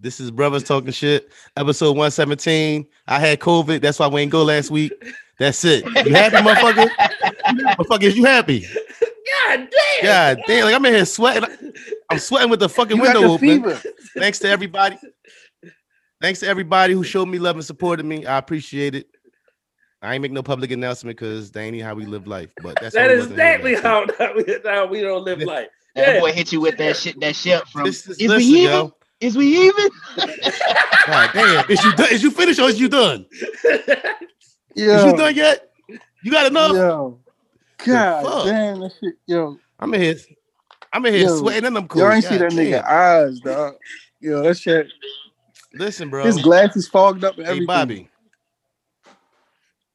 This is Brothers Talking Shit, episode 117. I had COVID. That's why we ain't go last week. That's it. You happy, motherfucker? motherfucker, you happy? God damn. God damn. Like I'm in here sweating. I'm sweating with the fucking You window the open. fever. Thanks to everybody. Thanks to everybody who showed me love and supported me. I appreciate it. I ain't make no public announcement because that ain't how we live life. But that's That all it is was in here, exactly how, how, we, how we don't live life. That Yeah. boy hit you with that shit, that shit from. This is, is listen, yo. Is we even? God damn. Is you done? Is you finished or is you done? Is you done yet? You got enough? yo. God damn that shit. Yo, I'm in here. I'm in here Yo, sweating and I'm cool. y'all ain't see that God nigga eyes, dog. Yo, that shit. Listen, bro. His glasses fogged up and Hey, everything. Bobby.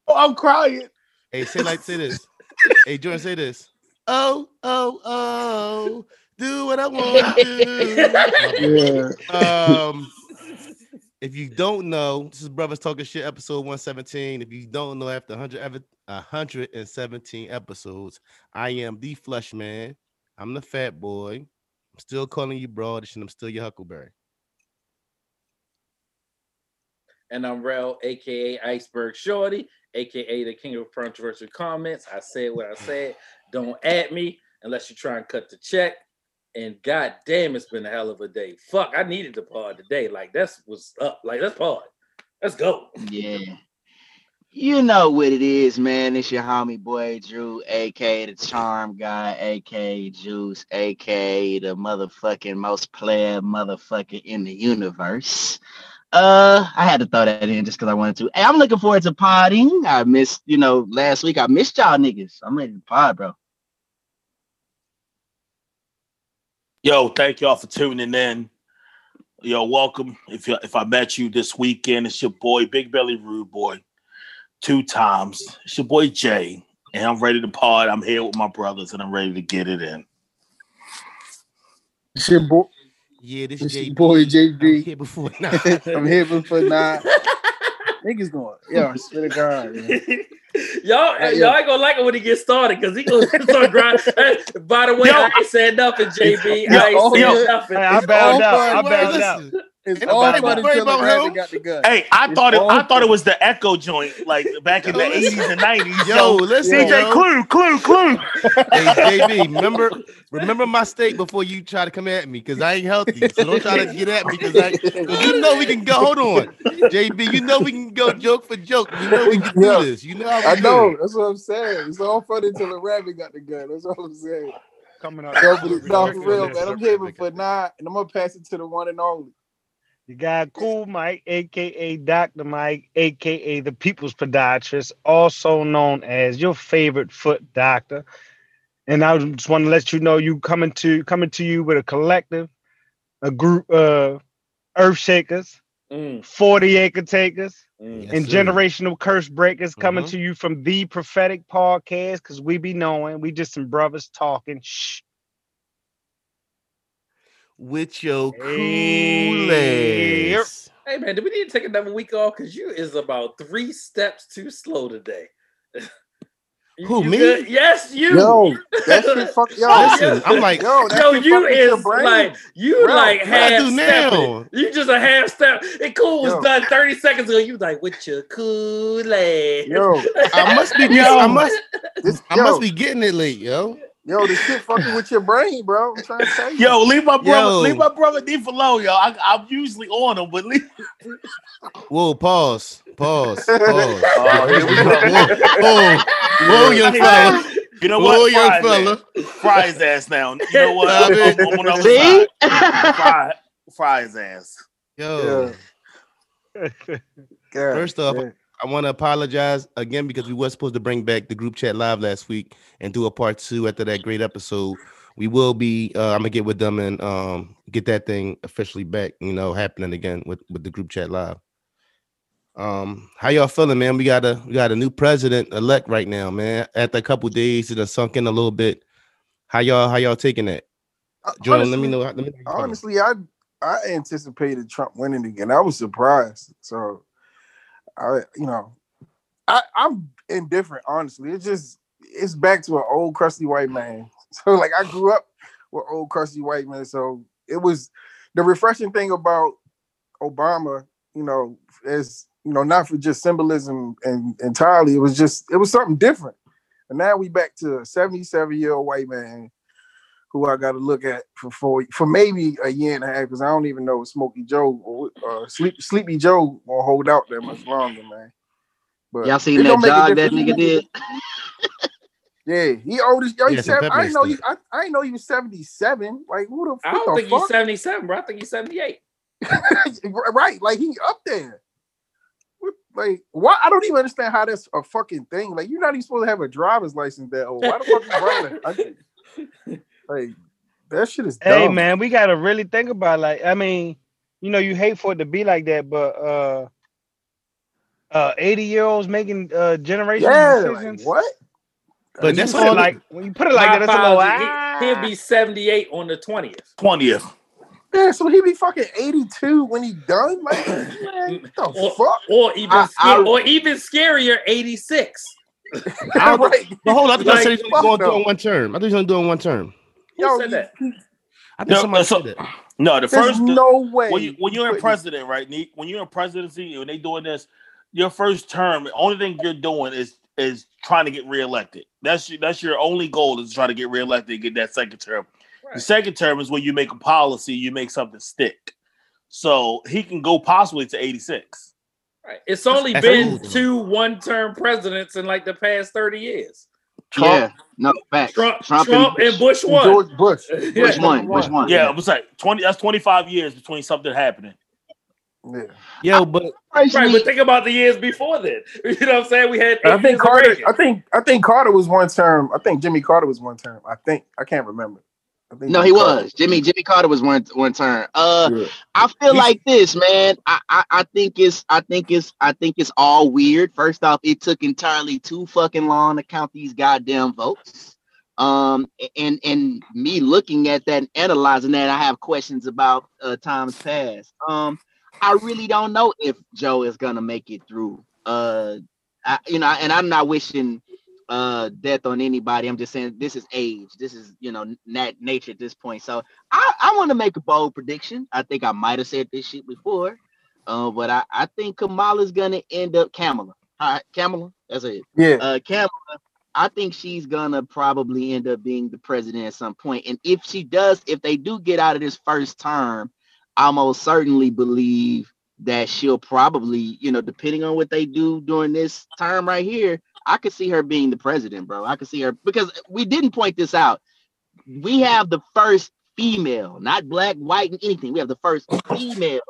Oh, I'm crying. Hey, say like say this. hey, Jordan, say this. Oh, oh, oh, do what I want to do. Um, if you don't know, this is Brothers Talking Shit, episode 117. If you don't know, after 100, 117 episodes, I am the Flush Man. I'm the Fat Boy. I'm still calling you Broadish, and I'm still your Huckleberry. and I'm Rel, aka Iceberg Shorty, aka the King of Controversial Comments. I said what I said. Don't add me unless you try and cut the check. And god damn, it's been a hell of a day. Fuck, I needed the pod today. Like that's what's up. Like let's pod. Let's go. Yeah. You know what it is, man. It's your homie boy Drew, aka the Charm Guy, aka Juice, aka the motherfucking most player motherfucker in the universe. Uh, I had to throw that in just because I wanted to. Hey, I'm looking forward to podding. I missed, you know, last week. I missed y'all niggas. I'm ready to pod, bro. Yo, thank y'all for tuning in. Yo, welcome. If you, if I met you this weekend, it's your boy Big Belly Rude Boy, two times. It's your boy Jay, and I'm ready to pod. I'm here with my brothers, and I'm ready to get it in. It's your boy, Yeah, this is your JB. boy I'm here before now. I'm here for nine. Niggas going, yo, I swear to God, y'all, Uh, yeah. y'all ain't gonna like it when he gets started because he gonna start grinding. By the way, Yo, I ain't said nothing, JB. Yo, I ain't said yo. nothing. I It's bowed out. I bowed out. Listen. It's Ain't all nobody fun worried until the about rabbit got the gun. Hey, I It's thought it. I thought it was the Echo joint, like back in the 80s and 90s. Yo, Yo, listen, DJ yo. Clue, Clue, Clue. Hey, JB, remember remember my state before you try to come at me because I ain't healthy. So don't try to get at me because I because you know we can go. Hold on, JB. You know we can go joke for joke. You know we can do Yeah. this. You know how we I know. it. That's what I'm saying. It's all funny until the rabbit got the gun. That's all I'm saying. Coming up. No, for real, man. I'm here for nine, and I'm gonna pass it to the one and only. You got Cool Mike, aka Dr. Mike, aka the People's Podiatrist, also known as your favorite foot doctor. And I just want to let you know you coming to coming to you with a collective, a group uh earth shakers, Mm, 40 acre takers, mm. Yes, and sir. generational curse breakers coming Mhm. to you from the prophetic podcast because we be knowing we just some brothers talking. Shh. With your Hey, cool yep. ass. Hey man, do we need to take another week off? Because you is about three steps too slow today. You- Who, you me? good? Yes, you. Yo, that shit fuck yo. Listen, I'm like, yo, that Yo, you fuck is brain. like you Bro, like half do now? You just a half step. It cool was Yo. done 30 seconds ago. You like with your cool ass. Yo, I must be. Yo. I must. this, I must be getting it late, yo. Yo, this shit fucking with your brain, bro. I'm trying to tell you. Yo, leave my brother, Yo. leave my brother D for low, yo. I, I'm usually on him, but leave. Whoa, pause, pause, pause. Oh, here we go. Whoa, whoa, young fella. You know Whoa, what? young Fry fella. ass. Fry his ass now. You know what? Nah, I'm. I'm on the other See? side. Fry, fry his ass. Yo, God First off, damn. I want to apologize again because we were supposed to bring back the group chat live last week and do a part two after that great episode. We will be. Uh, I'm gonna get with them and um, get that thing officially back. You know, happening again with with the group chat live. Um, how y'all feeling, man? We got a we got a new president elect right now, man. After a couple days, it has sunk in a little bit. How y'all how y'all taking that? Jordan, let me know. Let me know how you feeling. Honestly, I I anticipated Trump winning again. I was surprised. So I you know, I, I'm indifferent, honestly. It's just it's back to an old crusty white man. So like I grew up with old crusty white men. So it was the refreshing thing about Obama, you know, as you know, not for just symbolism and entirely. It was just it was something different. And now we back to a 77 year old white man who I got to look at for four, for maybe a year and a half because I don't even know if Smokey Joe or uh, Sleep, Sleepy Joe will hold out that much longer, man. But Y'all seen that don't make a jog that nigga did? Yeah, he old as yo. Yeah, seven, I pepper didn't know he. I, I didn't know he was seventy seven. Like who the? I don't the think fuck? he's 77, bro. I think he's 78. right, like he up there. Like why? I don't even understand how that's a fucking thing. Like you're not even supposed to have a driver's license that old. Why the fuck you bring that? I think- Like that shit is. Hey man, we gotta really think about like I mean, you know, you hate for it to be like that, but uh uh 80 year olds making uh generational Yeah, like, decisions. what? But When you that's put it all- like when you put it like that, that's a little ah. He, will be 78 on the 20th. Twentieth. Yeah, so he be fucking eighty two when he done. Like man, what the Or, fuck? or even I- scar- I- or even scarier, 86. I right. But hold on, I thought Like, I said he's only fuck going to do it one term. I thought he's only going to do it one term. Who Yo, said that? I think No, somebody so- said that. No, the There's first no way. when you when you're in president, right? Neek? When you're in presidency, when they doing this, your first term, the only thing you're doing is is trying to get reelected. That's your, that's your only goal is to try to get reelected and get that second term. The second term is when you make a policy, you make something stick. So he can go possibly to 86. Right. It's only That's been cool. two one-term presidents in like the past 30 years. Yeah, no facts. Trump, Trump, Trump, and, Bush and one. George Bush. Bush one, Bush one. Yeah, it was like 20 that's 25 years between something happening. Yeah. Yo, but Right, Personally, but think about the years before then. You know what I'm saying? We had I think Carter. I think I think Carter was one term. I think Jimmy Carter was one term. I think I can't remember. No, he Carter- was. Jimmy Jimmy Carter was one one turn. Uh Yeah. I feel He's- like this, man. I, I I think it's I think it's I think it's all weird. First off, it took entirely too fucking long to count these goddamn votes. Um and and me looking at that and analyzing that, I have questions about uh times past. Um I really don't know if Joe is gonna make it through. Uh I, you know, and I'm not wishing uh death on anybody. I'm just saying this is age. This is you know nat nature at this point. So I, I want to make a bold prediction. I think I might have said this shit before, uh, but I, I think Kamala's gonna end up Kamala. All right, Kamala, that's it. Yeah. Uh, Kamala, I think she's gonna probably end up being the president at some point. And if she does, if they do get out of this first term, I most certainly believe that she'll probably, you know, depending on what they do during this term right here, I could see her being the president, bro. I could see her because we didn't point this out. We have the first female, not black, white, and anything. We have the first female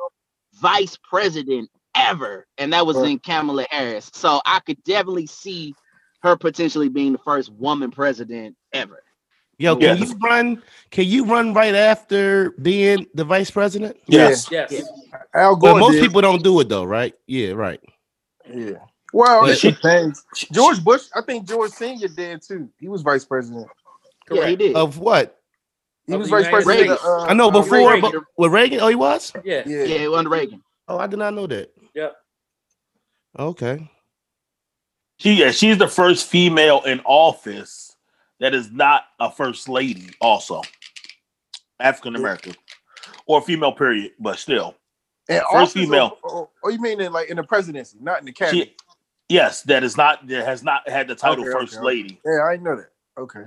vice president ever, and that was in Kamala Harris. So I could definitely see her potentially being the first woman president ever. yo, can Yes. you run? Can you run right after being the vice president? Yes. Yes. Yeah. Al Gore. Well, most did. people don't do it though, right? Yeah, right. Yeah. Well, But it she- depends. George Bush. I think George Senior did too. He was vice president. Yeah, he did. Of what? He Of was vice United president. Of, uh, I know before, Reagan. but with Reagan, oh, he was. Yeah. Yeah. yeah, under Reagan. Oh, I did not know that. Yeah. Okay. She yeah, she's the first female in office that is not a first lady, also. African American. Or female period, but still. And First office female. Or, or, or you mean in like in the presidency, not in the cabinet? She yes, that is not that has not had the title Okay, first okay, lady. Yeah, I know that. Okay.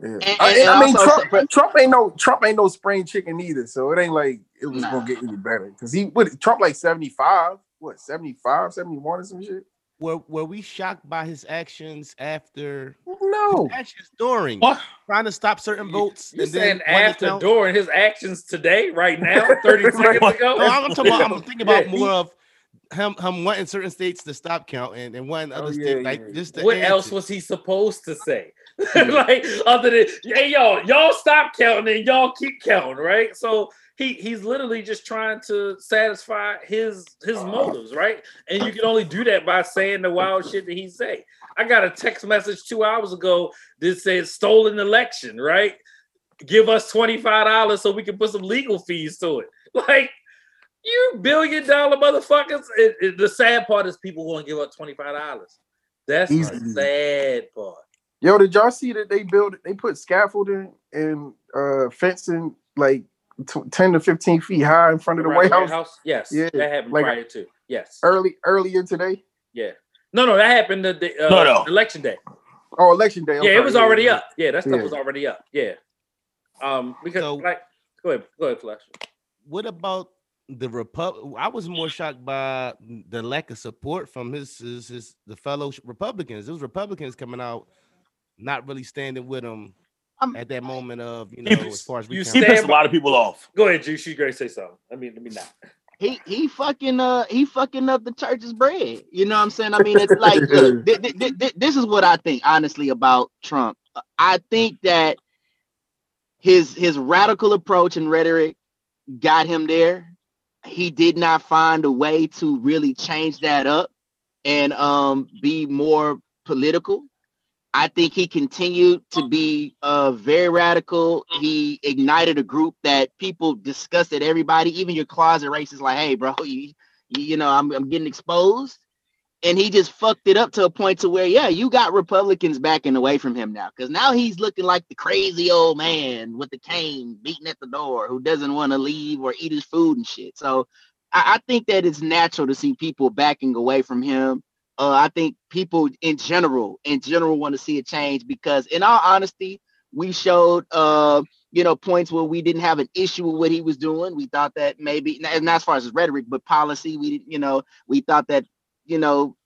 Yeah. And- I, and I mean, Trump, but- Trump ain't no Trump ain't no spring chicken either. So it ain't like it was Nah. gonna get any better because he what Trump like seventy five, what 75, 71 or some shit. Were Were we shocked by his actions after? No, His actions during What? trying to stop certain votes. You're and then saying after, count? during his actions today, right now, 30 seconds ago? No, I'm talking about. I'm thinking about Yeah. more of him. Him wanting certain states to stop counting and wanting oh, other Oh, yeah, states like yeah. just the what answer. else was he supposed to say? like other than hey y'all, y'all stop counting and y'all keep counting, right? So he he's literally just trying to satisfy his his oh. motives, right? And you can only do that by saying the wild shit that he say. I got a text message two hours ago that said stolen election, right? Give us twenty five dollars so we can put some legal fees to it. Like you billion dollar motherfuckers. It, it- the sad part is people won't give up twenty five dollars. That's the sad part. yo, did y'all see that they built they put scaffolding and uh fencing like t- ten to fifteen feet high in front of the Around White House, Yes, Yeah, that happened like- prior to. Yes, early earlier today. yeah. No, no, that happened the, the uh, No, no. election day. Oh, election day. I'm yeah, it was already yeah. up. Yeah, that stuff Yeah. was already up. Yeah. Um, because So- like, go ahead, go ahead, Flash. What about the Repub? I was more shocked by the lack of support from his, his, his the fellow Republicans. It was Republicans coming out, not really standing with him Um, at that moment of you know He- as far as you recount. He pissed a lot of people off. Go ahead, Juice. She's great. Say something. I mean, let me not. he he fucking uh he fucking up the church's bread. You know what I'm saying? I mean, it's like look, thi- thi- thi- thi- this is what I think honestly about Trump. I think that his his radical approach and rhetoric got him there. He did not find a way to really change that up and um be more political. I think he continued to be uh very radical. He ignited a group that people discussed. disgusted everybody, even your closet racists, like, hey, bro, you, you, you know, I'm, I'm getting exposed. And he just fucked it up to a point to where, yeah, you got Republicans backing away from him now. Cause now he's looking like the crazy old man with the cane beating at the door who doesn't want to leave or eat his food and shit. So I, I think that it's natural to see people backing away from him uh, I think people in general, in general, want to see a change because, in all honesty, we showed, uh, you know, points where we didn't have an issue with what he was doing. We thought that maybe, not as far as rhetoric, but policy, we, you know, we thought that, you know,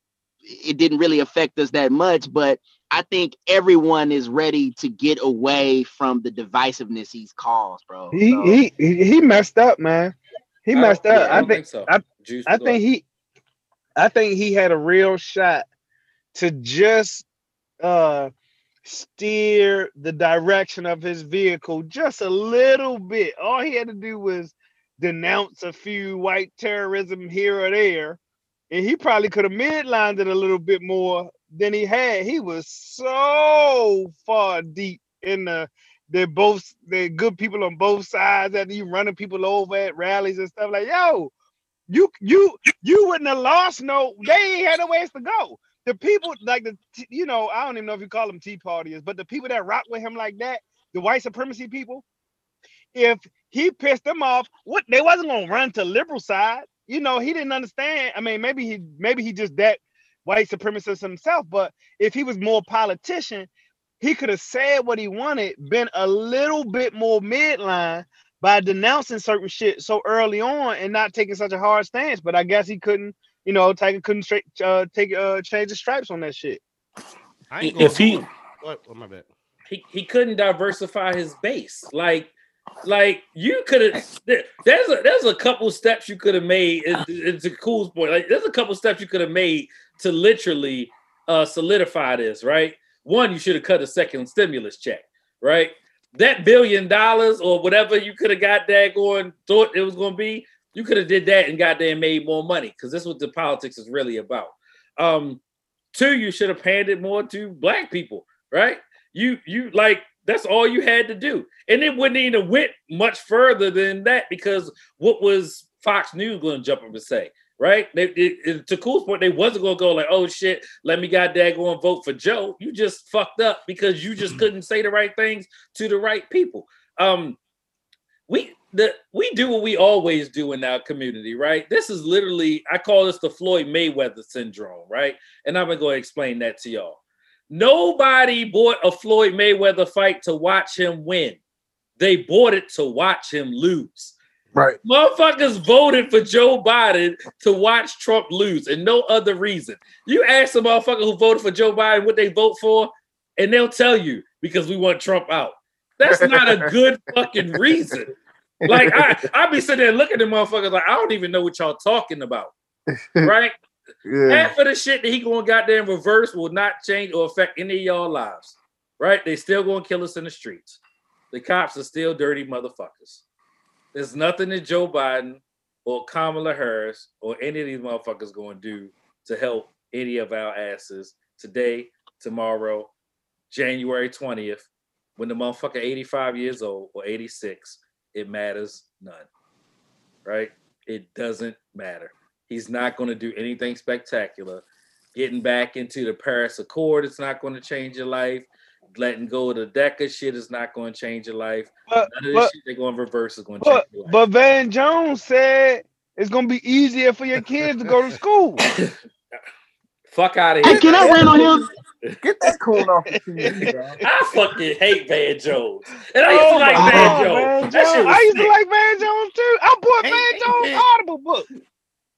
it didn't really affect us that much. But I think everyone is ready to get away from the divisiveness he's caused, bro. He So- he he he messed up, man. He I don't- messed yeah, up. I, don't think so. I- Juice. I think he I think he had a real shot to just uh steer the direction of his vehicle just a little bit. All he had to do was denounce a few white terrorism here or there, and he probably could have midlined it a little bit more than he had. He was so far deep in the they're both they're good people on both sides and you running people over at rallies and stuff like yo you you you wouldn't have lost no they ain't had no ways to go the people like the you know i don't even know if you call them tea partiers but the people that rock with him like that the white supremacy people if he pissed them off what they wasn't gonna run to liberal side you know he didn't understand i mean maybe he maybe he just that white supremacist himself but if he was more politician he could have said what he wanted, been a little bit more midline by denouncing certain shit so early on and not taking such a hard stance. But I guess he couldn't, you know, Tiger couldn't straight uh, take uh change the stripes on that shit. I ain't If he- hold- What? Oh, my bad. he, he couldn't diversify his base. Like, like you could have. There's a there's a couple steps you could have made. It, it's a cool point. Like, there's a couple steps you could have made to literally uh solidify this. Right. One, you should have cut a second stimulus check. Right. That billion dollars or whatever you could have got that going, thought it was going to be, you could have did that and there made more money because this is what the politics is really about. Um, two, you should have handed more to black people, right? You you like that's all you had to do, and it wouldn't even went much further than that because what was Fox News going to jump up and say, right? They, it, it- to Cool's point, they wasn't going to go like, oh shit, let me goddamn go and vote for Joe. You just fucked up because you just couldn't say the right things to the right people. Um, we the we do what we always do in our community, right? This is literally I call this the Floyd Mayweather syndrome, right? And I'm gonna go explain that to y'all. Nobody bought a Floyd Mayweather fight to watch him win. They bought it to watch him lose. Right. Motherfuckers voted for Joe Biden to watch Trump lose and no other reason. You ask a motherfucker who voted for Joe Biden what they vote for, and they'll tell you because we want Trump out. That's not a good fucking reason. Like I, I be sitting there looking at motherfuckers like I don't even know what y'all talking about, right? Yeah. Half of the shit that he going goddamn reverse will not change or affect any of y'all lives, right? They still gonna kill us in the streets. The cops are still dirty motherfuckers. There's nothing that Joe Biden or Kamala Harris or any of these motherfuckers gonna do to help any of our asses today, tomorrow, January 20th, when the motherfucker 85 years old or 86, it matters none. Right? It doesn't matter. He's not going to do anything spectacular. Getting back into the Paris Accord, it's not going to change your life. letting go of the DACA shit is not going to change your life. But, None of this but, shit they're going to reverse is going to change your life. but Van Jones said it's gonna be easier for your kids to go to school. Fuck out of Hey, here. can I man. rant on him? Get that coon off the TV, bro. I fucking hate Van Jones. And I used Oh to like my Van Jones. Van Jones. I used to like Van Jones too. I bought Hey, Van hey, Jones man. Audible book.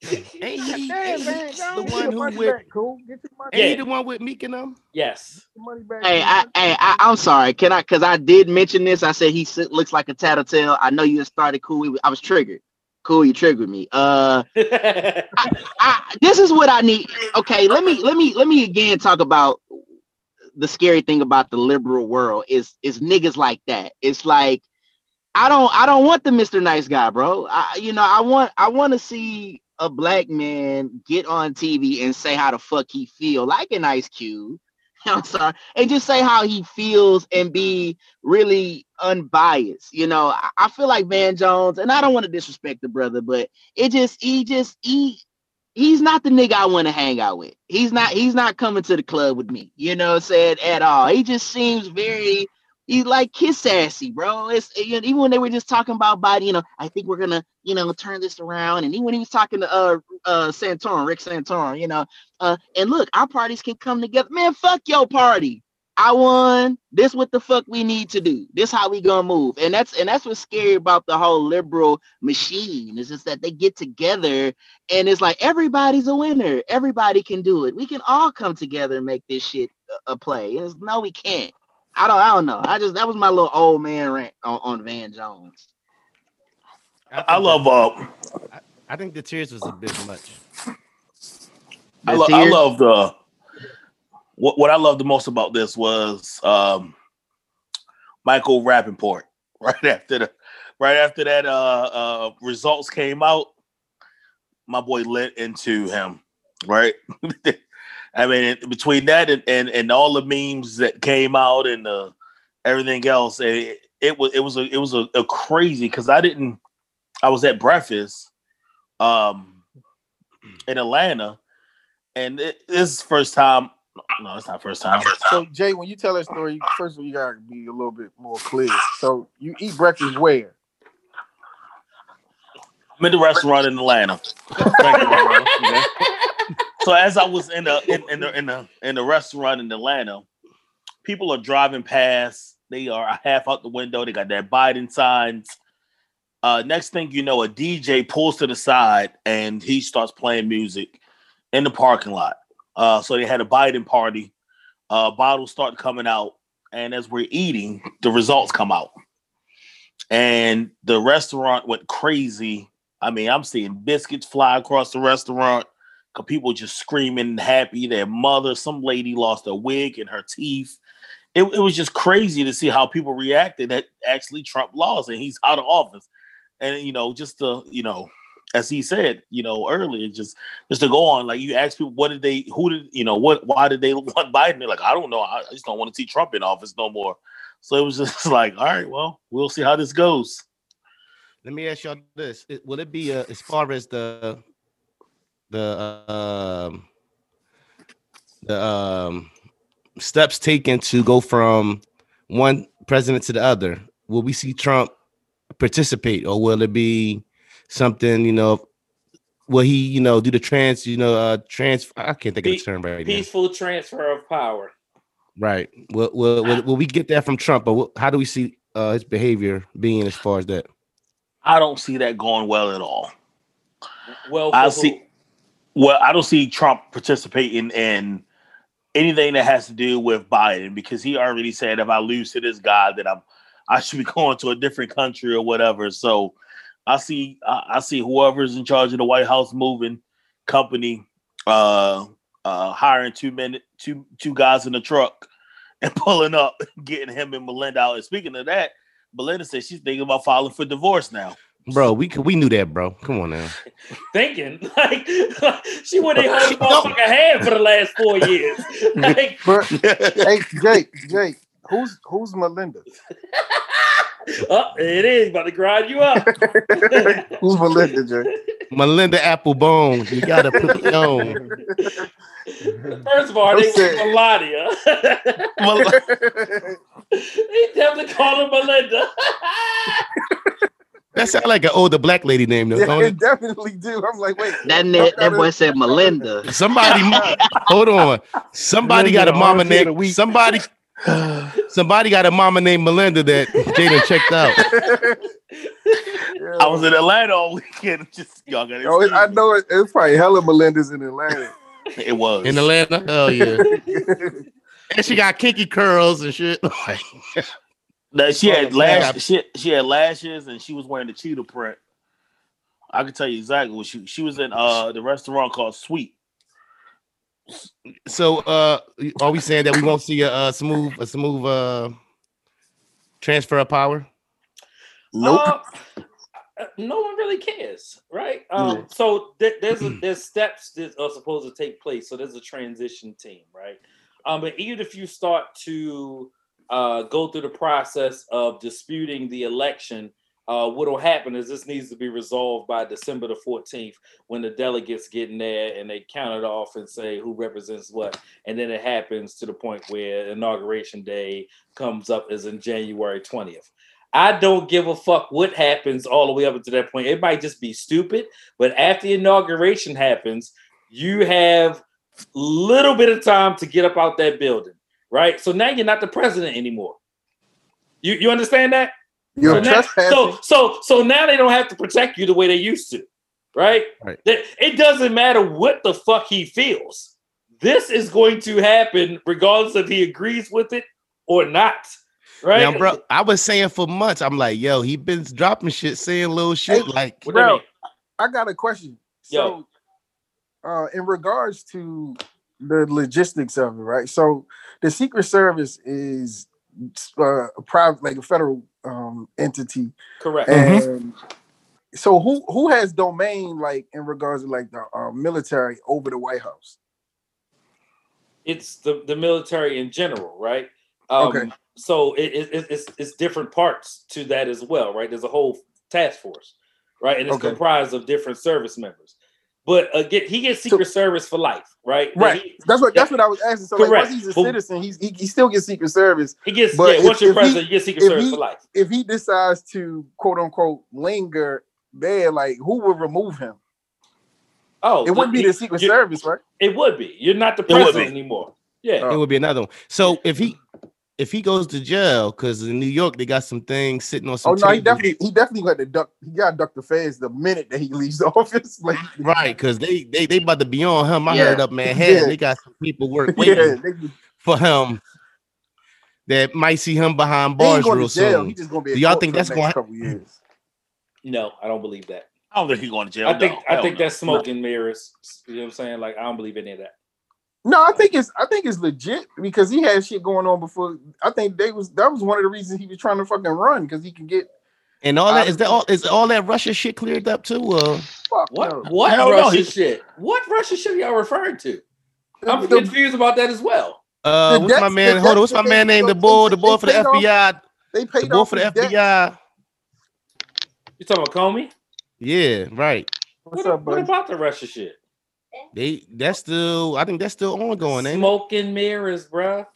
Ain't he, Damn, ain't he man, the Get one your who with back, cool. Get your money, ain't he the one with Meek and them? Yes. your money back. Hey. I, hey, I, I'm sorry. Can I? Because I did mention this. I said he s- looks like a tattletale. I know you had started cool. I was triggered. Cool, you triggered me. Uh, I, this is what I need. Okay, let me let me let me again talk about the scary thing about the liberal world is is niggas like that. It's like I don't I don't want the Mr. Nice Guy, bro. I you know I want I want to see a black man get on TV and say how the fuck he feel, like an Ice Cube. I'm sorry, and just say how he feels and be really unbiased. You know, I, feel like Van Jones, and I don't want to disrespect the brother, but it just he just he he's not the nigga I want to hang out with. He's not he's not coming to the club with me, you know, said at all. He just seems very he's like kiss sassy, bro. It's you know, even when they were just talking about body, you know, I think we're gonna, you know, turn this around. And even when he was talking to uh uh Santorum, Rick Santorum, you know, uh and look, our parties can come together. Man, fuck your party. I won. This what the fuck we need to do. This how we gonna move. And that's and that's what's scary about the whole liberal machine is just that they get together and it's like everybody's a winner. Everybody can do it. We can all come together and make this shit a, play. It's, no, we can't. I don't. I don't know. I just that was my little old man rant on, on Van Jones. I think love that- uh I think the tears was a bit much. I, lo- I love the what what I love the most about this was um Michael Rapaport right after the right after that uh uh results came out my boy lit into him right I mean between that and, and and all the memes that came out and uh everything else it, it was it was a it was a, a crazy because I didn't I was at breakfast um in Atlanta and it, this is first time. No, it's not first time. So Jay, when you tell that story, first of all, you gotta be a little bit more clear. So you eat breakfast where? I'm in the restaurant in Atlanta. Thank you, Ronald. Okay. So as I was in the in, in the in the in the restaurant in Atlanta, people are driving past. They are half out the window. They got that Biden signs. Uh, next thing you know, a DJ pulls to the side and he starts playing music in the parking lot. Uh, so they had a Biden party. Uh, bottles start coming out, and as we're eating, the results come out, and the restaurant went crazy. I mean, I'm seeing biscuits fly across the restaurant. Cause people just screaming, happy. Their mother, some lady lost a wig and her teeth. It, it was just crazy to see how people reacted that actually Trump lost and he's out of office. And you know, just to you know, as he said, you know, earlier, just just to go on, like you ask people, what did they, who did, you know, what, why did they want Biden? They're like, I don't know, I just don't want to see Trump in office no more. So it was just like, all right, well, we'll see how this goes. Let me ask y'all this: Will it be uh, as far as the the um the um steps taken to go from one president to the other? Will we see Trump participate, or will it be something you know? Will he you know do the trans you know uh trans? I can't think of the Pe- term right now. Peaceful transfer of power. Right. Will, will, will, will we get that from Trump, or wh- how do we see uh, his behavior being as far as that? I don't see that going well at all. Well, I see. Well, I don't see Trump participating in anything that has to do with Biden because he already said if I lose to this guy, that I'm I should be going to a different country or whatever. So I see I, see whoever's in charge of the White House moving company uh uh hiring two men two two guys in a truck and pulling up, getting him and Melinda out. And speaking of that, Melinda said she's thinking about filing for divorce now. Bro, we we knew that, bro. Come on now. thinking like she went in her She don't. motherfucking hand for the last four years. like, But hey, Jake, Jake, who's who's Melinda? oh, it is about to grind you up. who's Melinda, Jake? Melinda Applebone. You gotta put me on. First of all, I'm they saying- was Melania. Mel- he definitely called her Melinda. That sounds like an older black lady name, though. Yeah, don't it it? definitely do. I'm like, wait. That ni- that boy said Melinda. Somebody, hold on. Somebody got a mama RJ of the named. week. Somebody, somebody got a mama named Melinda that Jaden checked out. I was in Atlanta all weekend. Just y'all got Oh, I know it, it's probably hella Melinda's in Atlanta. it was in Atlanta. Oh yeah, and she got kinky curls and shit. No, she had man. lash. She, she had lashes, and she was wearing the cheetah print. I can tell you exactly what she she was in. Uh, the restaurant called Sweet. so, uh, are we saying that we won't see a, uh smooth, a smooth uh transfer of power? Nope. Uh, uh, no one really cares, right? Um, So th- there's a, there's steps that are supposed to take place. So there's a transition team, right? Um, but even if you start to uh, go through the process of disputing the election, uh, what will happen is this needs to be resolved by December the 14th when the delegates get in there and they count it off and say who represents what. And then it happens to the point where inauguration day comes up as in January 20th. I don't give a fuck what happens all the way up to that point. It might just be stupid, but after the inauguration happens, you have a little bit of time to get up out that building, right? So now you're not the president anymore. You you understand that? You're so, now, trespassing. so so so now they don't have to protect you the way they used to, right? Right. It doesn't matter what the fuck he feels. This is going to happen regardless if he agrees with it or not. Right? Now, bro, I was saying for months, I'm like, yo, he been dropping shit, saying little shit Hey, like, What do Bro. I got a question. Yo. So, uh, in regards to the logistics of it, right? So, the Secret Service is uh, a private, like a federal um, entity, Correct. and so who who has domain, like in regards to like the uh, military over the White House? it's the, the military in general, right? Um, Okay. So it, it, it- it's it's different parts to that as well, right? There's a whole task force, right? And it's Okay. comprised of different service members. But uh, again, he gets Secret Service for life, right? Right. He, That's what that's what I was asking. So, like, Correct. once he's a But- citizen, he's he, he still gets Secret Service. he gets But yeah. Once you're if he- president, you get Secret if Service he- for life. If he decides to quote unquote linger there, like who will remove him? Oh, It wouldn't be the Secret Service, right? It would be. You're not the president anymore. Yeah. Oh. it would be another one. So if he if he goes to jail, because in New York they got some things sitting on oh, some Oh no, he definitely he definitely got to duck. He got to duck the feds the minute that he leaves the office. Like right, because they, they they about to be on him. I Yeah. heard up Manhattan, Yeah. they got some people work waiting they, for him that might see him behind bars real soon. He just gonna be. Do y'all think that's gonna- couple years? No, I don't believe that. I don't think he's going to jail. I think no. I Hell think no. that's smoke and mirrors. You know what I'm saying? Like I don't believe any of that. No, I think it's I think it's legit because he had shit going on before. I think they was that was one of the reasons he was trying to fucking run because he can get And all that is that all is all that Russia shit cleared up too? Uh, fuck. What no. what Hell Russia he- shit? What Russia shit are y'all referring to? I'm The- confused about that as well. uh, The what's my man? Hold on, what's my man they- named? The they- boy, the they boy for the paid off- FBI, They the paid boy off for the his debt. FBI. You talking about Comey? Yeah, right. What's what, up, what buddy? about the Russia shit? They that's still I think that's still ongoing, and mirrors, bruh.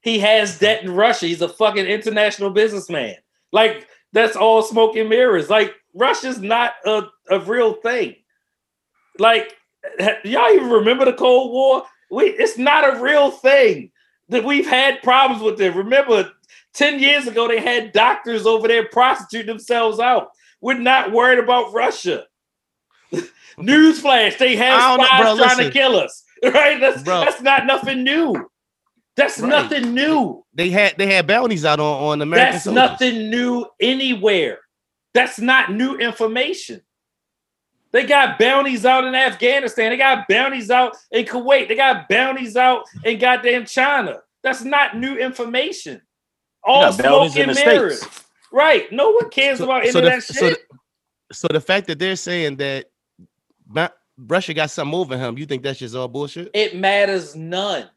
He has debt in Russia. He's a fucking international businessman. Like that's all smoke and mirrors. Like Russia's not a, a real thing. Like y'all even remember the Cold War? We it's not a real thing. That we've had problems with it. Remember, 10 years ago, they had doctors over there prostituting themselves out. We're not worried about Russia. Newsflash, they have I don't know, spies bro, trying to kill us. Right? That's Bro. that's not nothing new. That's Right. nothing new. They had they had bounties out on on American That's soldiers. nothing new anywhere. That's not new information. They got bounties out in Afghanistan. They got bounties out in Kuwait. They got bounties out in goddamn China. That's not new information. All got bounties smoke and mirrors. Right. No one cares about any so of the, that so the- so the fact that they're saying that Ba- Russia got something over him, you think that's just all bullshit? it matters none.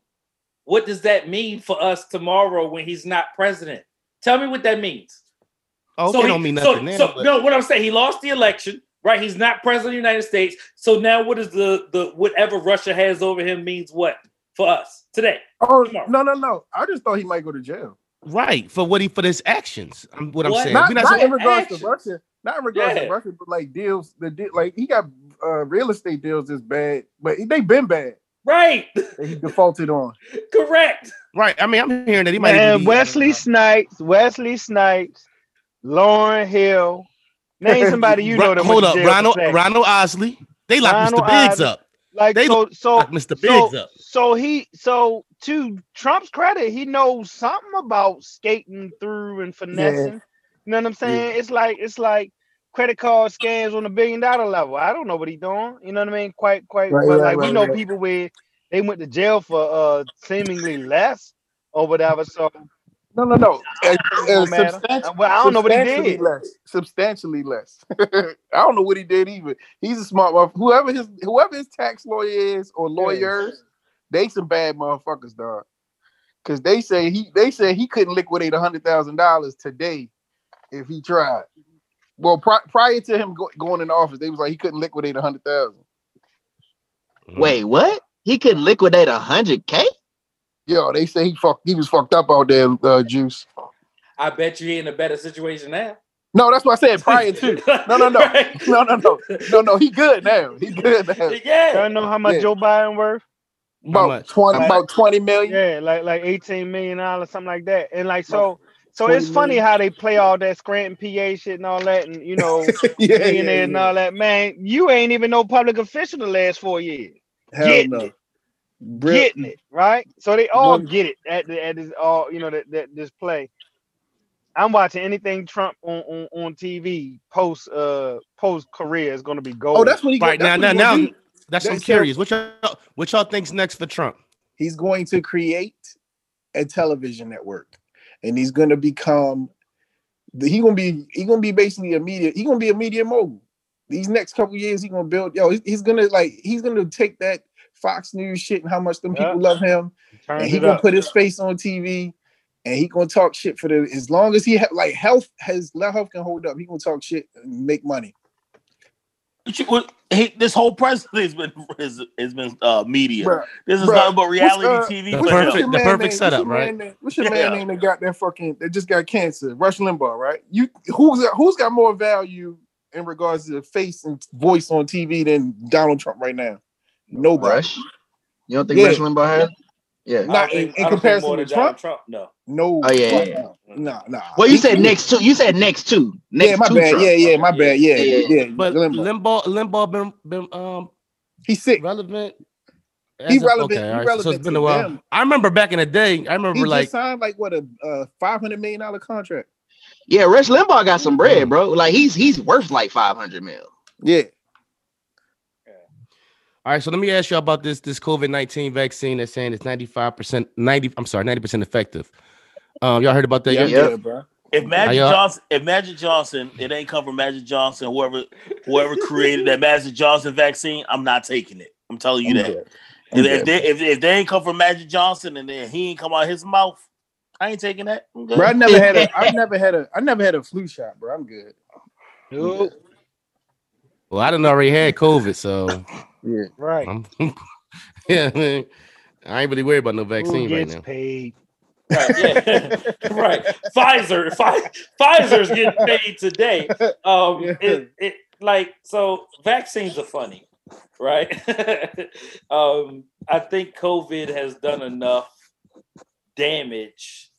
What does that mean for us tomorrow when he's not president? Tell me what that means. Oh, So okay, he- don't mean so- nothing. now, so- but- no, what I'm saying, he lost the election. Right, he's not president of the United States. So now, what is the the whatever Russia has over him means what for us today? Oh Tomorrow. no, no, no! I just thought he might go to jail. Right for what he for his actions. Um, I'm, what I'm saying. Not, not, not in regards action. to Russia. Not in regards Yeah. to Russia, but like deals. The deal, like he got uh, real estate deals is bad, but they've been bad. Right, That he defaulted on. correct. right. I mean, I'm hearing that he might. Man, be, Wesley Snipes, Wesley Snipes, Lauryn Hill. Name somebody you know that hold up, to jail for Ronald. Ronald Isley. They locked Ronald Mr. Biggs Isley. up. Like they so, so, locked Mr. so, up. so he, so to Trump's credit, he knows something about skating through and finessing. You know what I'm saying? It's like it's like credit card scams on a billion dollar level. I don't know what he's doing. You know what I mean? Quite, quite. Right, but right, like we know right. people where they went to jail for uh seemingly less or whatever. So No, no, no. Uh, uh, substanti- well, I don't know what he did. Less. Substantially less. I don't know what he did either. He's a smart motherfucker. Whoever his whoever his tax lawyer is or lawyers, they some bad motherfuckers, dog. Cause they say he they say he couldn't liquidate a hundred thousand dollars today if he tried. Well, pri- prior to him go- going into office, they was like he couldn't liquidate a hundred thousand. Wait, what? He couldn't liquidate a hundred K? Yo, they say he fucked. He was fucked up out there, uh, juice. I bet you he in a better situation now. No, that's what I said prior to. No, no, no. Right. No, no, no, no, no. He good now. He good now. Yeah. y'all know how much Yeah. Joe Biden worth? About twenty, Like- about twenty million. Yeah, like like 18 million dollars, something like that. And like so so 20 it's funny how they play all that Scranton PA shit and all that, and you know, yeah, millionaires and all that. Man, you ain't even no public official the last four years. Hell Getting no. it. Real- Getting it, right? So they all One- get it at the at this all you know that, that this play. I'm watching anything Trump on, on, on TV post uh post career is gonna be gold. Oh, that's what he Right that's now, now, he gonna now, do. that's I'm curious. What y'all, what y'all think's next for Trump? He's going to create a television network, and he's to become. He gonna be. He gonna be basically a media. He gonna be a media mogul. These next couple years, he gonna build. Yo, he's, gonna like. He's gonna take that Fox News shit and how much them Yeah. people love him, and he gonna up. put his face on TV, and he gonna talk shit for the as long as he ha- like health has health can hold up. He gonna talk shit and make money. What you- he- this whole president has been has, has been uh, media. Bruh, this is bruh, nothing but reality uh, TV. The for what's- him. what's your perfect- the perfect name? setup, right? Name? What's your Yeah. man name that got that fucking that just got cancer? Rush Limbaugh, right? You who's got who's got more value in regards to face and voice on TV than Donald Trump right now? Nobody. Rush? You don't think Yeah. Rush Limbaugh has? Yeah. Don't think- in- in I don't think comparison to than Donald Trump? No. No. Oh, yeah, fuck yeah, no. Nah, nah. Well, you He- said he- next two. You said next two. Next Yeah, my two bad. Trump. Yeah, yeah, my bad. Yeah, Yeah. yeah. But Limbaugh. Limbaugh, Limbaugh been been um He's sick. relevant. He as of- relevant- he all right, so it's been a while. them. I remember back in the day. I remember He like just signed like what a uh, five hundred million dollar contract. Yeah, Rush Limbaugh got some bread, bro. Like he's he's worth like five hundred mil. Yeah. All right, so let me ask you about this this COVID nineteen vaccine that's saying it's ninety five percent ninety. I'm sorry, ninety percent effective. Um, y'all heard about that? Yeah, yet? yeah, bro. If Magic Johnson, if Magic Johnson, it ain't come from Magic Johnson, whoever whoever created that Magic Johnson vaccine, I'm not taking it. I'm telling you I'm that. If, if they if, if they ain't come from Magic Johnson and then he ain't come out his mouth, I ain't taking that. I'm good. Bro, I never had a I never had a I never had a flu shot, bro. I'm good. Nope. Well, I didn't already had COVID, so Yeah. Right. I'm, yeah, man, I ain't really worried about no Who vaccine right now. paid? Right. Yeah. right. Pfizer. Pfi- Pfizer's getting paid today. Um. Yeah. It, it like so. Vaccines are funny, right? um. I think COVID has done enough damage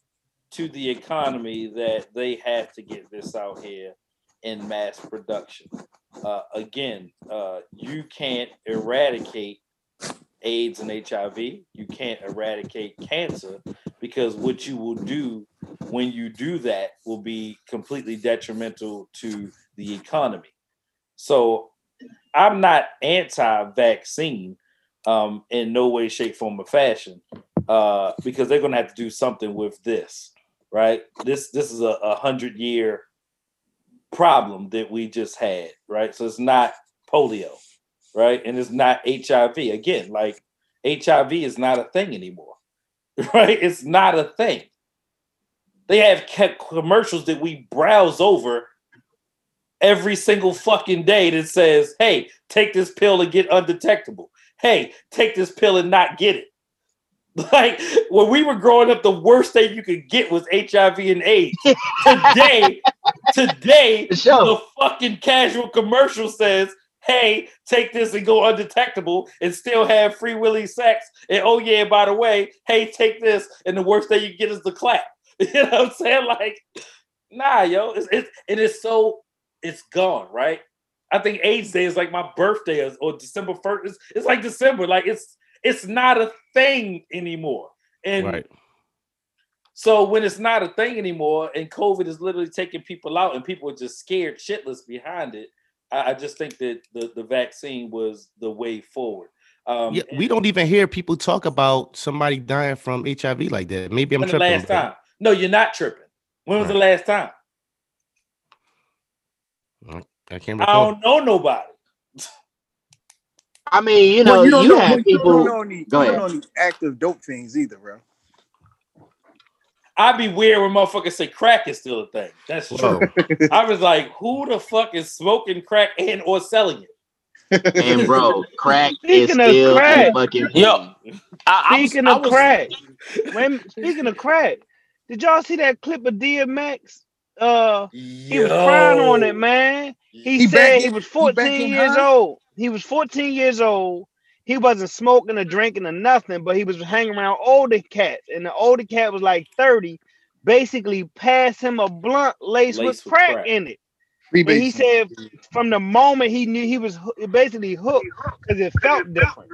to the economy that they have to get this out here in mass production. Uh, again, uh, you can't eradicate AIDS and HIV. You can't eradicate cancer because what you will do when you do that will be completely detrimental to the economy. So I'm not anti-vaccine um, in no way, shape, form, or fashion uh, because they're going to have to do something with this, right? This this is a, a hundred year problem that we just had, right? So it's not polio, right? And it's not HIV. Again, like HIV is not a thing anymore, right? It's not a thing. They have kept commercials that we browse over every single fucking day that says, "Hey, take this pill and get undetectable." Hey, take this pill and not get it. Like when we were growing up, the worst thing you could get was HIV and AIDS. today, today, sure. the fucking casual commercial says, "Hey, take this and go undetectable and still have free willy sex." And oh yeah, by the way, hey, take this, and the worst thing you get is the clap. You know what I'm saying? Like, nah, yo, it's it's it is so it's gone, right? I think AIDS Day is like my birthday or, or December first. It's, it's like December, like it's it's not a thing anymore. And Right. so when it's not a thing anymore, and COVID is literally taking people out, and people are just scared shitless behind it, I, I just think that the, the vaccine was the way forward. Um, Yeah, we don't even hear people talk about somebody dying from HIV like that. Maybe I'm tripping. last but- time? No, you're not tripping. When was the last time? I can't I don't know nobody. I mean, you Well, know, you, don't know, have but you people. don't know any, Go you don't ahead. know any active dope fiends either, bro. I'd be weird when motherfuckers say crack is still a thing. That's true. Whoa. I was like, who the fuck is smoking crack and or selling it? And bro, crack is Speaking of still crack. a fucking Yo, I, I was- Speaking I of was- crack, when, speaking of crack, did y'all see that clip of DMX? Uh, he was crying on it, man. He, He said back he in- was he back 14 in years high? old. He was 14 years old. He wasn't smoking or drinking or nothing, but he was hanging around older cats, and the older cat was like 30. Basically, passed him a blunt laced with Laced with crack, crack. in it. Free And he said from the moment he knew he was basically hooked because it felt different.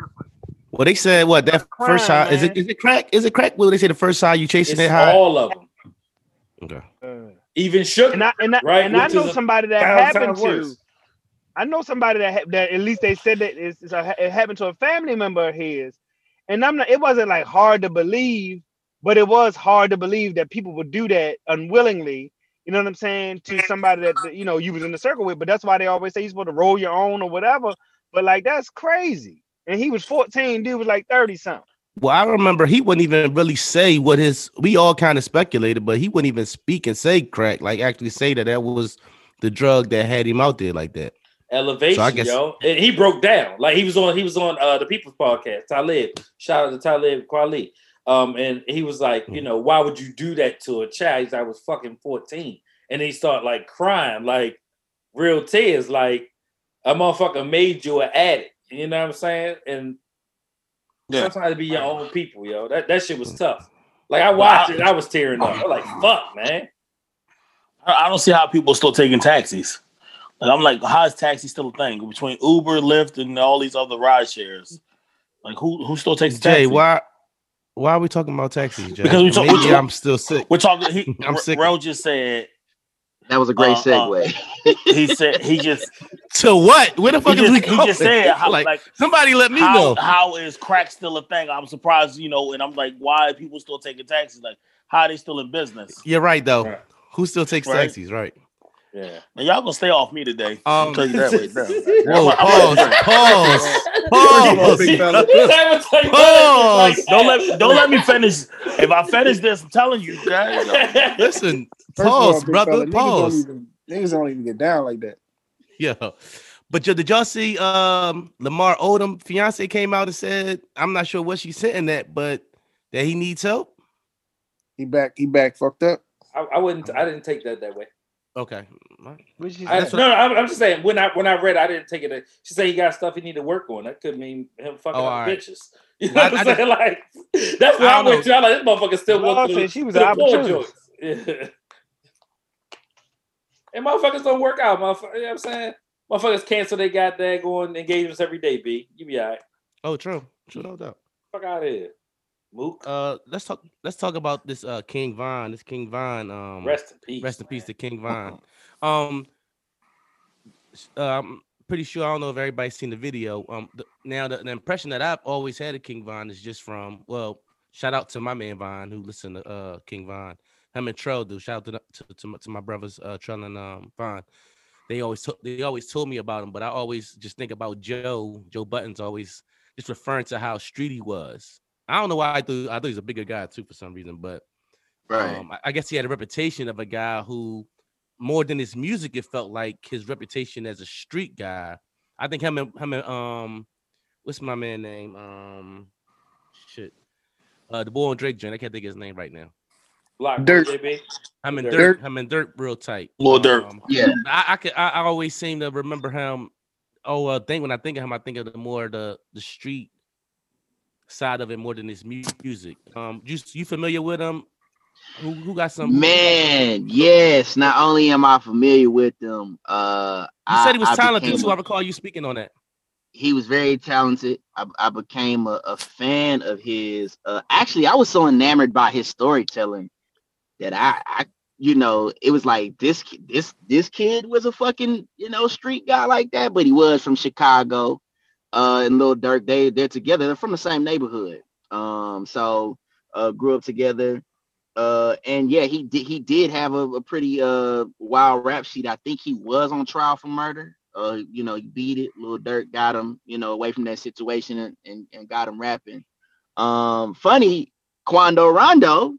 Well, they said what that Crime, first high is it? man. Is it crack? Is it crack? Well, they say the first high you chasing It's it high. all of them. Okay. Uh, Even sugar. And I and I, Right, and I know a somebody that happened to. worse. I know somebody that ha- that at least they said that it's, it's a, it happened to a family member of his, and I'm not. It wasn't like hard to believe, but it was hard to believe that people would do that unwillingly. You know what I'm saying to somebody that you know you was in the circle with. But that's why they always say you're supposed to roll your own or whatever. But like that's crazy. And he was 14. Dude was like 30 something. Well, I remember he wouldn't even really say what his. We all kind of speculated, but he wouldn't even speak and say crack, like actually say that that was the drug that had him out there like that. Elevation, So I guess- yo. And he broke down. Like he was on he was on uh the People's Podcast, Talib. Shout out to Talib Kweli. Um, and he was like, Hmm. you know, why would you do that to a child? He's like, I was fucking 14. And he started like crying, like real tears, like a motherfucker made you an addict. You know what I'm saying? And Yeah. sometimes it be your own people, yo. That that shit was tough. Like I watched it, I was tearing up. I'm like, fuck, man. I I don't see how people are still taking taxis. Like I'm like, how is taxi still a thing between Uber, Lyft, and all these other ride shares? Like who who still takes a Jay, why? Why are we talking about taxis, Jay? Because we talk- Maybe we talk- I'm still sick. We're talking. He, I'm sick. Rel just said That was a great Uh, uh, segue. he said he just To what? Where the he fuck is just, we he going? just said how, like, like somebody let me how, know. how is crack still a thing? I'm surprised, you know, and I'm like, why are people still taking taxis? Like, how are they still in business? You're right though. Right. Who still takes Right. taxis? Right. Yeah. Now, y'all gonna stay off me today. I'll Um, tell you that right now. Whoa, I'm- I'm- pause, pause, pause. Pause. Don't let don't let me finish. If I finish this, I'm telling you, guys. Listen, First of all, pause, brother. fella, niggas don't Pause. even- Niggas don't even get down like that. Yeah. But did y'all see um Lamar Odom fiance came out and said, I'm not sure what she's sitting that, but that he needs help? He back. He back. Fucked up. I, I wouldn't I didn't take that that way. Okay. Which is I, no, no, I'm, I'm just saying when I when I read, I didn't take it. as- She said he got stuff he need to work on. That could mean him fucking Oh, other all right. bitches. You know I- what I'm saying? Like that's what I I, don't went to. I'm like, this motherfucker still Law going to she was to the an porn joints. Yeah. And motherfuckers don't work out, motherfucker. You know what I'm saying? Motherfuckers cancel they got that going engagements every day, B. You be all right. Oh, true. True, no doubt. Fuck out of here. Mook. Uh let's talk let's talk about this uh King Von. This King Von. Um rest in peace. Rest in peace to King Von. Um, uh, I'm pretty sure I don't know if everybody's seen the video. Um, the, now the, the impression that I've always had of King Von is just from well, shout out to my man Von who listened to uh King Von. Him and Trell do. Shout out to to, to, my, to my brothers uh Trell and um Von. They always to, they always told me about him, but I always just think about Joe. Joe Buttons always just referring to how street he was. I don't know why I thought I thought he was a bigger guy too for some reason, but Right. um, I- I guess he had a reputation of a guy who more than his music, it felt like his reputation as a street guy. I think him and him and um, what's my man name? Um, shit, uh, the boy on Drake joint. I can't think of his name right now. Block Dirt. JB. I'm in Dirt. dirt. I'm in dirt real tight. Lil Durk. Um, Yeah. I, I could. I, I always seem to remember him. Oh, uh, think when I think of him, I think of the more the the street side of it more than his mu- music. Um, you you familiar with him? Who who got some? Man, yes. Not only am I familiar with them, uh, You said he was I talented became too. I recall you speaking on that. he was very talented. I, I became a, a fan of his. Uh, actually, I was so enamored by his storytelling that I, I, you know, it was like this, this, this kid was a fucking, you know, street guy like that, but he was from Chicago. Uh, and Lil Durk, they they're together. They're from the same neighborhood. Um, so uh, grew up together. Uh, and yeah, he did. He did have a, a pretty uh wild rap sheet. I think he was on trial for murder. Uh, you know, he beat it. Lil Durk got him, you know, away from that situation and, and, and got him rapping. Um, funny, Quando Rondo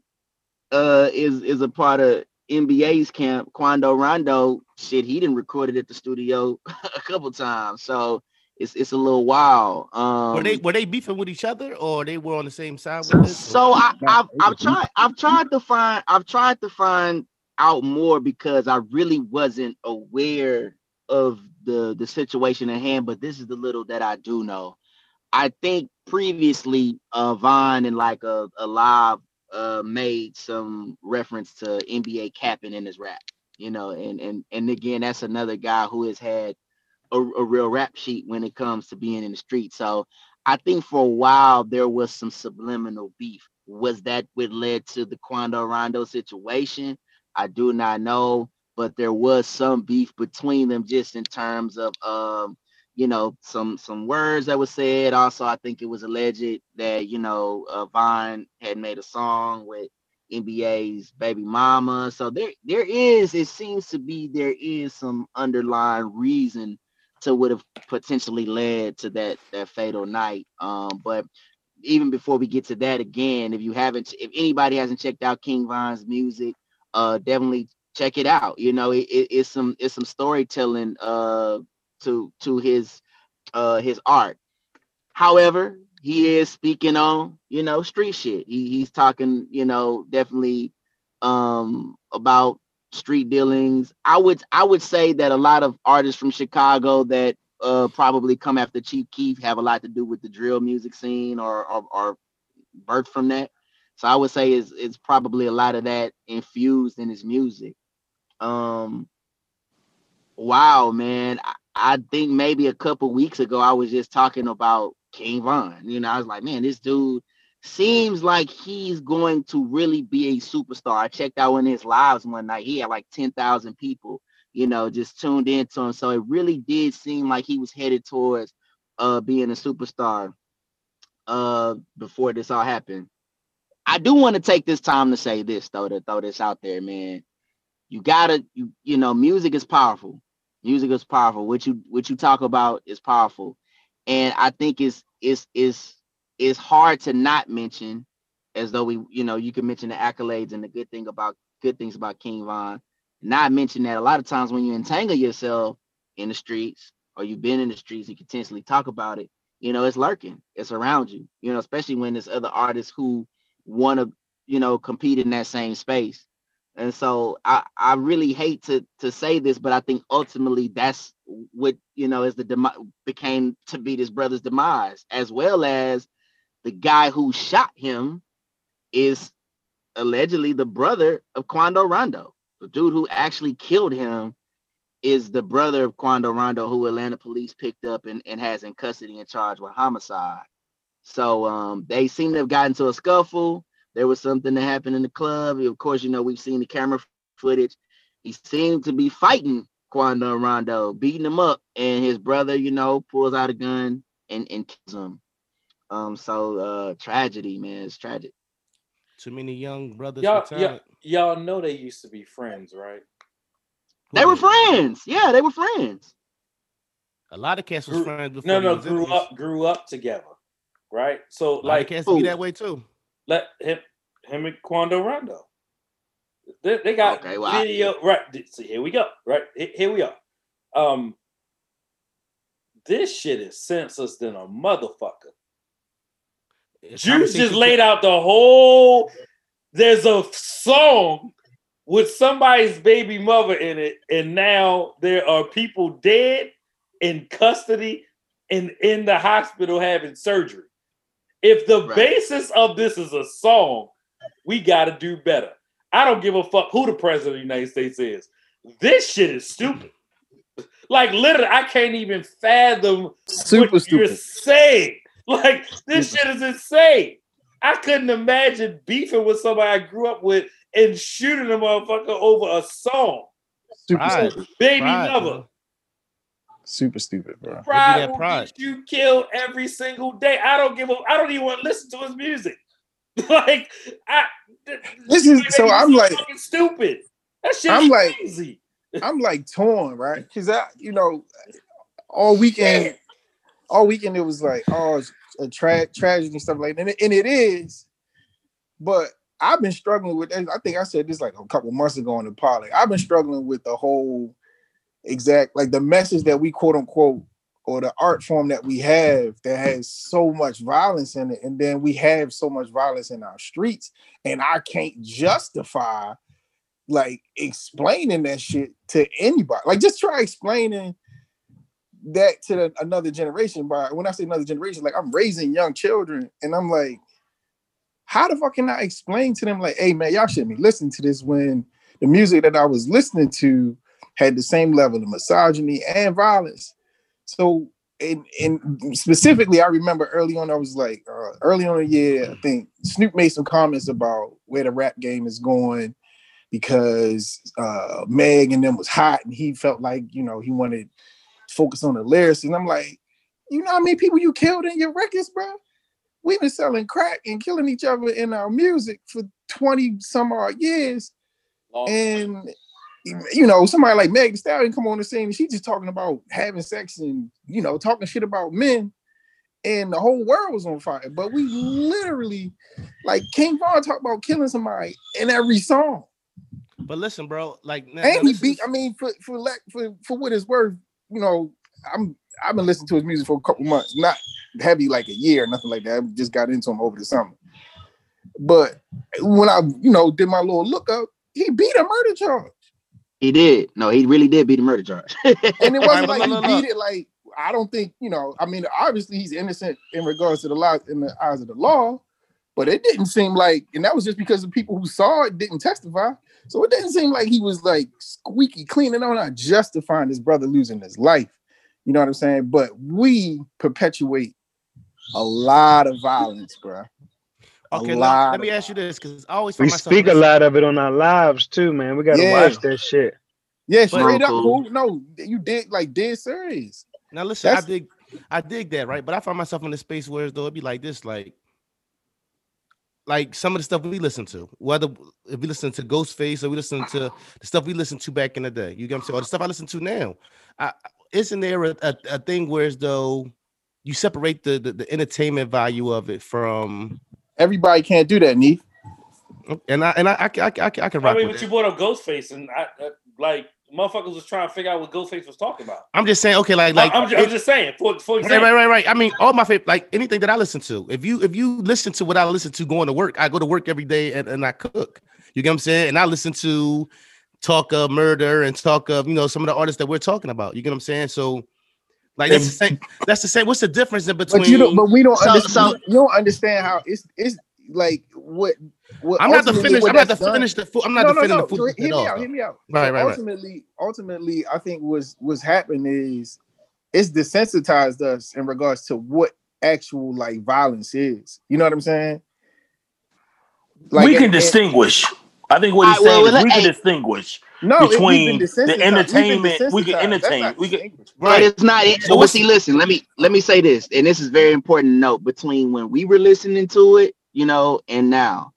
uh is is a part of NBA's camp. Quando Rondo, shit, he didn't record it at the studio a couple times. So it's it's a little wild. Um Were they were they beefing with each other or they were on the same side with this? so I, I've I've tried I've tried to find I've tried to find out more because I really wasn't aware of the the situation at hand. But this is the little that I do know. I think previously uh Von and like a, a live uh made some reference to NBA capping in his rap, you know, and and and again that's another guy who has had a, a real rap sheet when it comes to being in the street. So I think for a while there was some subliminal beef. Was that what led to the Quando Rondo situation? I do not know, but there was some beef between them just in terms of um, you know, some some words that were said. Also, I think it was alleged that, you know, uh, Von had made a song with NBA's baby mama. So there there is, it seems to be there is some underlying reason to would have potentially led to that that fatal night. Um, but even before we get to that again, if you haven't, if anybody hasn't checked out King Von's music, uh, definitely check it out. You know, it, it- it's some it's some storytelling uh to to his uh his art. However, he is speaking on you know street shit. He, he's talking you know definitely um about street dealings. I would I would say that a lot of artists from Chicago that uh probably come after Chief Keef have a lot to do with the drill music scene or or, or birthed from that. So I would say it's it's probably a lot of that infused in his music. Um wow, man. I, I think maybe a couple weeks ago I was just talking about King Von. You know, I was like, man, this dude seems like he's going to really be a superstar. I checked out one of his lives one night. He had like 10,000 people, you know, just tuned into him. So it really did seem like he was headed towards uh being a superstar uh before this all happened. I do want to take this time to say this though, to throw this out there, man. You gotta, you you know, music is powerful. Music is powerful. What you what you talk about is powerful, and I think it's it's it's it's hard to not mention, as though we you know you can mention the accolades and the good thing about good things about King Von, not mention that a lot of times when you entangle yourself in the streets or you've been in the streets and continuously talk about it, you know, it's lurking, it's around you, you know, especially when there's other artists who want to, you know, compete in that same space. And so I, I really hate to to say this, but I think ultimately that's what you know is the demi- became to be this brother's demise, as well as the guy who shot him is allegedly the brother of Quando Rondo. The dude who actually killed him is the brother of Quando Rondo, who Atlanta police picked up and, and has in custody and charged with homicide. So um, they seem to have gotten to a scuffle. There was something that happened in the club. Of course, you know, we've seen the camera footage. He seemed to be fighting Quando Rondo, beating him up, and his brother, you know, pulls out a gun and, and kills him. Um, so uh tragedy, man. It's tragic. Too many young brothers Y'all, y'all, y'all know they used to be friends, right? They were friends. Yeah, they were friends. A lot of cats was Grew- friends before. No, no, grew enemies. up, grew up together, right? So A lot like, cats be that way too. let him, him and Quando Rondo. They, they got Okay, well, I- video. right. See, here we go. Right. Here, here we are. Um, this shit is senseless than a motherfucker. Juice just laid out the whole. There's a song with somebody's baby mother in it, and now there are people dead in custody and in the hospital having surgery. If the Right. basis of this is a song, we got to do better. I don't give a fuck who the president of the United States is. This shit is stupid. Like literally, I can't even fathom Super what you're saying. Like this shit is insane. I couldn't imagine beefing with somebody I grew up with and shooting a motherfucker over a song. Super Pride. stupid. Baby Pride, mother. bro. Super stupid, bro. Pride that will pride. get you killed every single day. I don't give a I don't even want to listen to his music. like I This is so I'm like stupid. That shit I'm is like- crazy. I'm like torn, right? Because I, you know, all weekend, all weekend it was like, oh, a tra- tragedy and stuff like that, and it, and it is. But I've been struggling with. I think I said this like a couple months ago on the pod. Like, I've been struggling with the whole exact like the message that we quote unquote or the art form that we have that has so much violence in it, and then we have so much violence in our streets, and I can't justify like explaining that shit to anybody. Like just try explaining that to the, another generation. By when I say another generation, like I'm raising young children, and I'm like, how the fuck can I explain to them like, hey man, y'all shouldn't be listening to this when the music that I was listening to had the same level of misogyny and violence. So and, and specifically, I remember early on, I was like, uh, early on in the year, I think Snoop made some comments about where the rap game is going because uh Meg and them was hot and he felt like, you know, he wanted focus on the lyrics. And I'm like, you know how many people you killed in your records, bro? We've been selling crack and killing each other in our music for 20 some odd years. Long- And you know, somebody like Meg Thee Stallion come on the scene and she's just talking about having sex and you know, talking shit about men, and the whole world was on fire. But we literally, like King Von talked about killing somebody in every song. But listen, bro, like now- And now he beat, is- I mean, for for lack for for what it's worth, you know, I'm I've been listening to his music for a couple months, not heavy like a year, nothing like that. I just got into him over the summer. But when I, you know, did my little look up, he beat a murder charge. He did. No, he really did beat a murder charge. And it wasn't like he beat it like I don't think, you know, I mean, obviously he's innocent in regards to the law in the eyes of the law, but it didn't seem like, and that was just because the people who saw it didn't testify. So it didn't seem like he was like squeaky clean. And I'm not justifying his brother losing his life. You know what I'm saying? But we perpetuate a lot of violence, bro. A okay, lot let, let me ask you this because I always We speak a lot of it on our lives too, man. We gotta Yeah. watch that shit. Yeah, straight up. Uncle. fool. No, you did like dead serious. Now listen, I That's- dig, I dig that, right? But I find myself in a space where as though it'd be like this, like, like some of the stuff we listen to, whether if we listen to Ghostface or we listen to the stuff we listened to back in the day, you get what I'm saying, or the stuff I listen to now. I, isn't there a, a, a thing where as though you separate the, the the entertainment value of it from, Everybody can't do that, Neef. Oh, and I and I I, can- I, can- I, can- I can I mean, with but you it. brought up Ghostface, and I, I like motherfuckers was trying to figure out what Ghostface was talking about. I'm just saying, okay, like like I'm, ju- it- I'm just saying, for for Right, example, right, right, right. I mean, all my favorite, like anything that I listen to. If you if you listen to what I listen to going to work, I go to work every day and, and I cook. You get what I'm saying? And I listen to talk of murder and talk of you know some of the artists that we're talking about. You get what I'm saying? So like that's the same. That's the same. What's the difference in between? But you don't. But we don't. So- understand, so- you don't understand how it's. It's like what. what I'm not the ultimately finish. I'm not the that's done- finish the food. I'm not no, no, defending no. the So food. hear at me all, out. though. Hear me out. Right, So right, right. ultimately, ultimately, I think was was happening is it's desensitized us in regards to what actual like violence is. You know what I'm saying? we can and- and- distinguish. I think what he's Alright, well, saying well, is we can hey. distinguish. no it- we've been between the desensitized. We've been entertainment, we can entertain, we can- distinguished. But Right. it's not. So but what's- see, listen. Let me let me say this, and this is very important to note between when we were listening to it, you know, and now.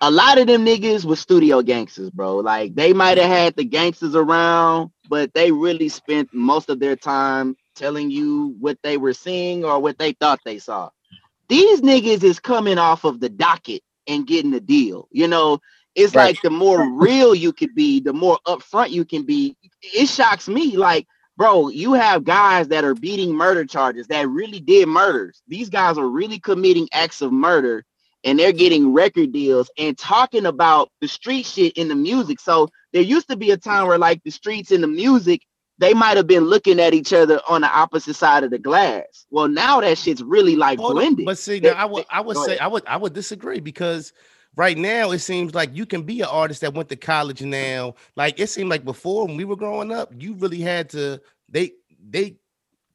A lot of them niggas was studio gangsters, bro. Like they might have had the gangsters around, but they really spent most of their time telling you what they were seeing or what they thought they saw. These niggas is coming off of the docket and getting the deal. You know, it's Right. like the more real you could be, the more upfront you can be. It shocks me, like, bro, you have guys that are beating murder charges that really did murders. These guys are really committing acts of murder and they're getting record deals and talking about the street shit in the music. So there used to be a time where like the streets and the music, they might have been looking at each other on the opposite side of the glass. Well, now that shit's really like Hold on, blended. But see, They- now I would I would say ahead. I would I would disagree because right now it seems like you can be an artist that went to college now. Like it seemed like before when we were growing up, you really had to they they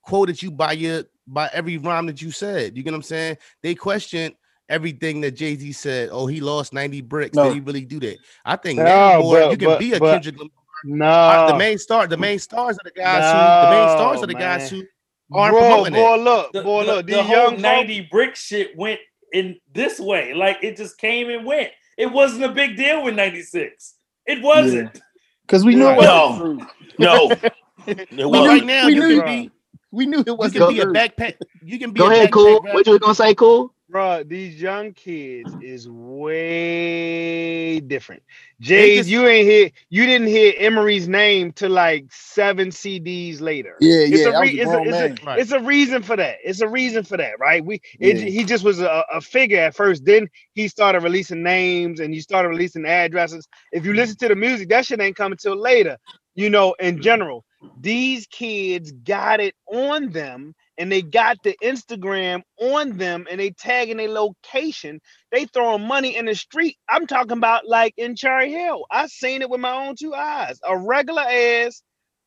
quoted you by your by every rhyme that you said. You get what I'm saying? They questioned everything that Jay-Z said. Oh, he lost 90 bricks. No. Did he really do that? I think No, now more but- you can but- be a but- Kendrick Lamar. No, the main star, the main stars are the guys who the main stars No, are the guys who aren't bro, promoting boy, it. look, The, boy, the- look, the these whole young folk- 90 brick shit went in this way. Like it just came and went. It wasn't a big deal with 96. It wasn't. Because we knew it wasn't No. true. No, it But right now we you knew- can be We knew it wasn't can be a backpack. You can be Go a ahead, cool. What you was gonna say, cool? Bro, these young kids is way different. Jay, just- you ain't hear you didn't hear Emery's name till like seven CDs later. Yeah, It's yeah. a I re- a it's a- it's a- Right. It's a reason for that. It's a reason for that, right? We it, Yeah. he just was a, a figure at first. Then he started releasing names and you started releasing addresses. If you listen to the music, that shit ain't coming till later. You know, in general, these kids got it on them and they got the Instagram on them and they tagging their location. They throwing money in the street. I'm talking about like in Cherry Hill. I seen it with my own two eyes. A regular ass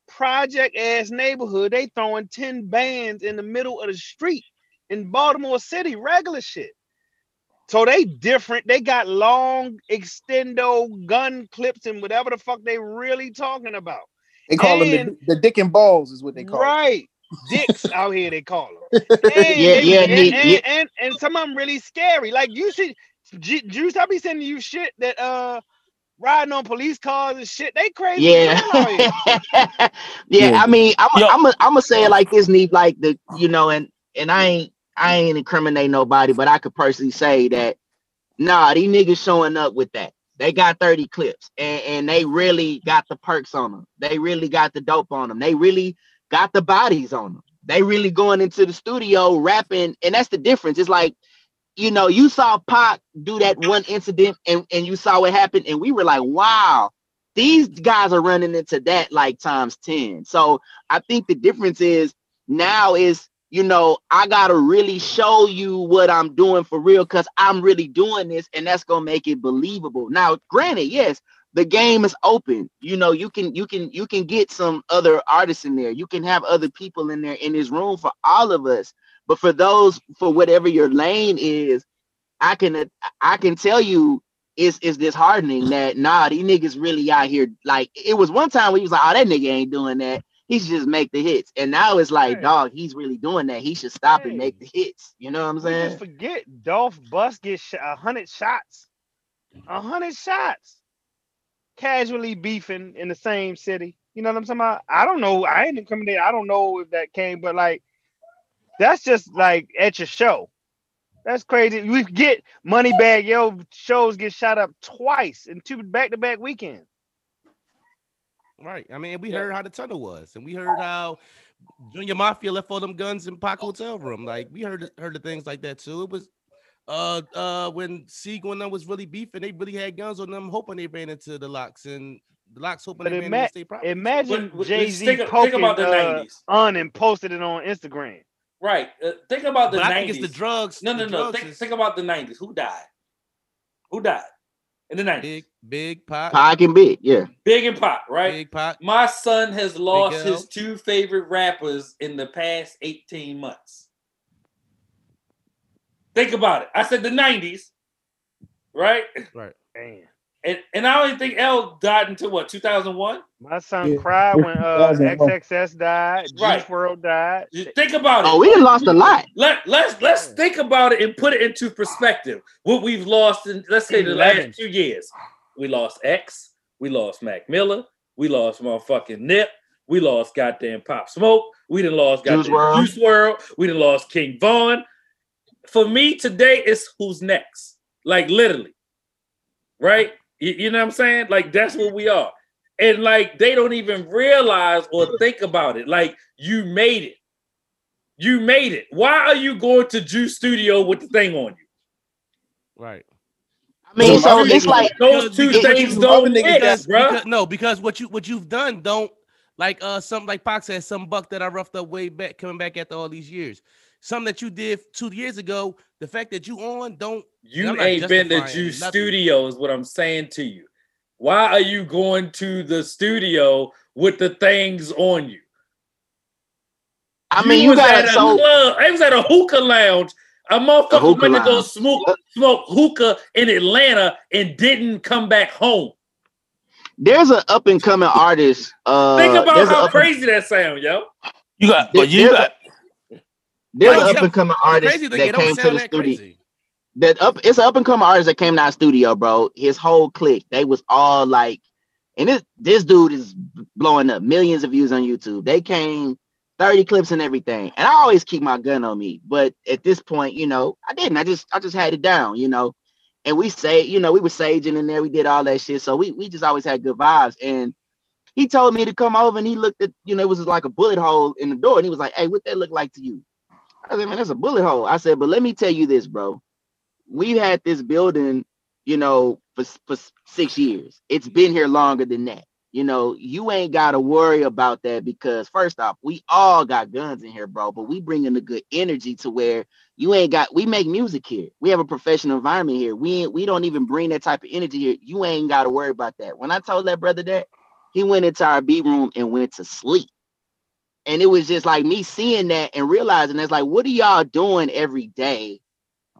project ass neighborhood. They throwing 10 bands in the middle of the street in Baltimore City, regular shit. So they different. They got long extendo gun clips and whatever the fuck they really talking about. They call them the, the dick and balls is what they call it. right. Dicks out here, they call them. And, Yeah, they- yeah, and, neat, and, yeah. and, and some of them really scary. Like you see, Ju- Juice, I be sending you shit that uh riding on police cars and shit. They crazy. as hell out here. Yeah. yeah, Yeah. I mean, I'm Yo. I'm gonna say it like this, Neat, like the you know, and and I ain't I ain't incriminate nobody, but I could personally say that nah, these niggas showing up with that. They got 30 clips and, and they really got the perks on them. They really got the dope on them. They really got the bodies on them. They really going into the studio rapping, and that's the difference. It's like, you know, you saw Pac do that one incident and, and you saw what happened, and we were like, wow, these guys are running into that like times 10. So I think the difference is now is you know, I gotta really show you what I'm doing for real because I'm really doing this, and that's gonna make it believable. Now, granted, yes, the game is open. You know, you can you can you can get some other artists in there. You can have other people in there in this room for all of us. But for those for whatever your lane is, I can I can tell you it's it's disheartening that nah, these niggas really out here. Like it was one time where he was like, oh, that nigga ain't doing that. He should just make the hits. And now it's like, Right. dog, he's really doing that. He should stop and make the hits. You know what I'm We saying? just forget Dolph Bus get sh- a hundred shots, a hundred shots, casually beefing in the same city. You know what I'm talking about? I don't know. I ain't incriminated. I don't know if that came, but like, that's just like at your show. That's crazy. We get money bag. Yo, shows get shot up twice in two back to back weekends. Right. I mean, we heard how the tunnel was, and we heard how Junior Mafia left all them guns in Pac hotel room. Like we heard heard the things like that too. It was uh uh when Sigel and them was really beefing, they really had guns on them, hoping they ran into the LOX and the LOX hoping But they ran ima- into state property. Imagine But- but Jay just Z think, poking about the uh, 90s. on and posted it on Instagram. Right. Uh, think about the but 90s. I think it's the drugs. no, no, no. drugs Think, is think about the 90s. Who died? Who died in the 90s? big, big pot, Pac and Big, yeah. Big and Pop, right? big pot. My son has lost his two favorite rappers in the past 18 months. Think about it. I said the 90s, right? Right. Damn. And and I don't think L died until what 2001. My son Yeah. cried when uh, That was a- XXS died, Right. Juice WRLD died. You Think about it. Oh, we lost a lot. Let let's let's Yeah. think about it and put it into perspective. What we've lost in let's say the Eleven. last two years. We lost X, we lost Mac Miller, we lost motherfucking Nip, we lost goddamn Pop Smoke, we done lost Juice goddamn WRLD. Juice WRLD, we done lost King Von. For me today, it's who's next. Like literally, right? You, you know what I'm saying? Like that's what we are. And like they don't even realize or think about it. Like you made it. You made it. Why are you going to Juice Studio with the thing on you? Right. I mean, So so it's like Those two things don't mix, that's- bro. Because, no, because what you what you've done don't like uh something like Pac said, some buck that I roughed up way back, coming back after all these years. Something that you did two years ago, the fact that you on don't You ain't been to justifying Juice nothing. Studio, is what I'm saying to you. Why are you going to the studio with the things on you? I mean, you was got at to a so club. I was at a hookah lounge. A motherfucker went to go smoke smoke hookah in Atlanta and didn't come back home. there's an up and coming artist. Uh, Think about how crazy that sound, yo. You got, but you got. There's an up and coming artist that came to the studio. crazy. That up, it's an up and coming artist that came to our studio, bro. His whole clique, they was all like, and this this dude is blowing up millions of views on YouTube. They came 30 clips and everything, and I always keep my gun on me. But at this point, you know, I didn't. I just I just had it down, you know. And we say, you know, we were saging in there, we did all that shit. So we we just always had good vibes. And he told me to come over and he looked at, you know, it was like a bullet hole in the door. And he was like, Hey, what that look like to you? I said, man, that's a bullet hole. I said, but let me tell you this, bro. We've had this building, you know, for, for six years. It's been here longer than that. You know, you ain't got to worry about that because first off, we all got guns in here, bro. But we bring in the good energy to where you ain't got. We make music here. We have a professional environment here. We we don't even bring that type of energy here. You ain't got to worry about that. When I told that brother that, he went into our B room and went to sleep. And it was just like me seeing that and realizing that's like, what are y'all doing every day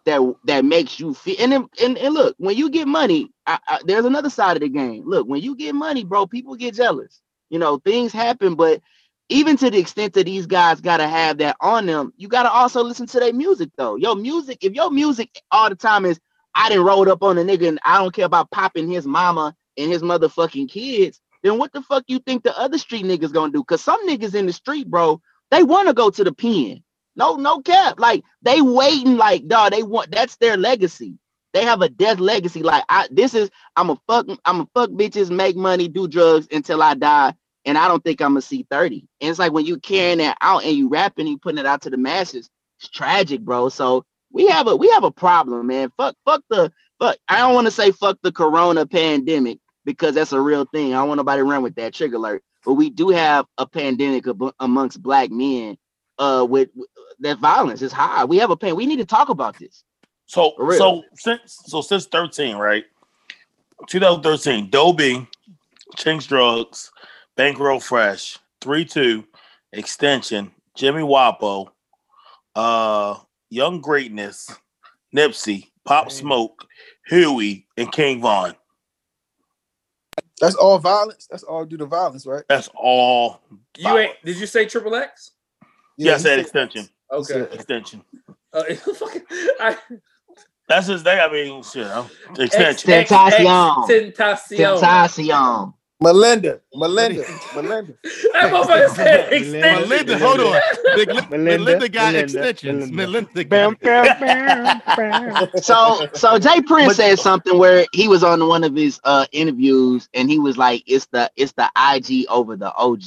that that makes you feel? And and, and look, when you get money, I, I, there's another side of the game. Look, when you get money, bro, people get jealous. You know, things happen, but even to the extent that these guys gotta have that on them, you gotta also listen to their music though. Your music, if your music all the time is I didn't rolled up on a nigga and I don't care about popping his mama and his motherfucking kids, then what the fuck you think the other street niggas gonna do? Cause some niggas in the street, bro, they want to go to the pen. No, no cap. Like they waiting, like dog. They want that's their legacy. They have a death legacy. Like I, this is I'm a fuck. I'm a fuck bitches, make money, do drugs until I die, and I don't think I'm gonna see thirty. And it's like when you carrying that out and you rapping, you putting it out to the masses. It's tragic, bro. So we have a we have a problem, man. Fuck, fuck the fuck. I don't want to say fuck the corona pandemic because that's a real thing. I don't want nobody to run with that trigger alert. But we do have a pandemic ab- amongst black men uh with, with that violence is high. We have a pain. We need to talk about this. So so since so since 13, right? 2013, Dobie, Chinx Drugz, Bankroll Fresh, 3-2, Extension, Jimmy Wopo, uh, Young Greatness, Nipsey, Pop Smoke, Huey, and King Von. That's all violence. That's all due to violence, right? That's all. You ain't did you say triple X? Yeah, I he said said- extension. Okay. Extension. Uh, I- That's his name. I mean, shit. I'm- Extension. X- X- Tentacion. Tentacion. Tentacion. Melinda, Melinda, Melinda. That motherfucker said Melinda. extension. Melinda, hold on. Big Lip- Melinda, Melinda got Melinda, extensions. Melinda. Melinda got bam, bam, bam. So so J. Prince said something where he was on one of his uh interviews and he was like, it's the it's the IG over the OG.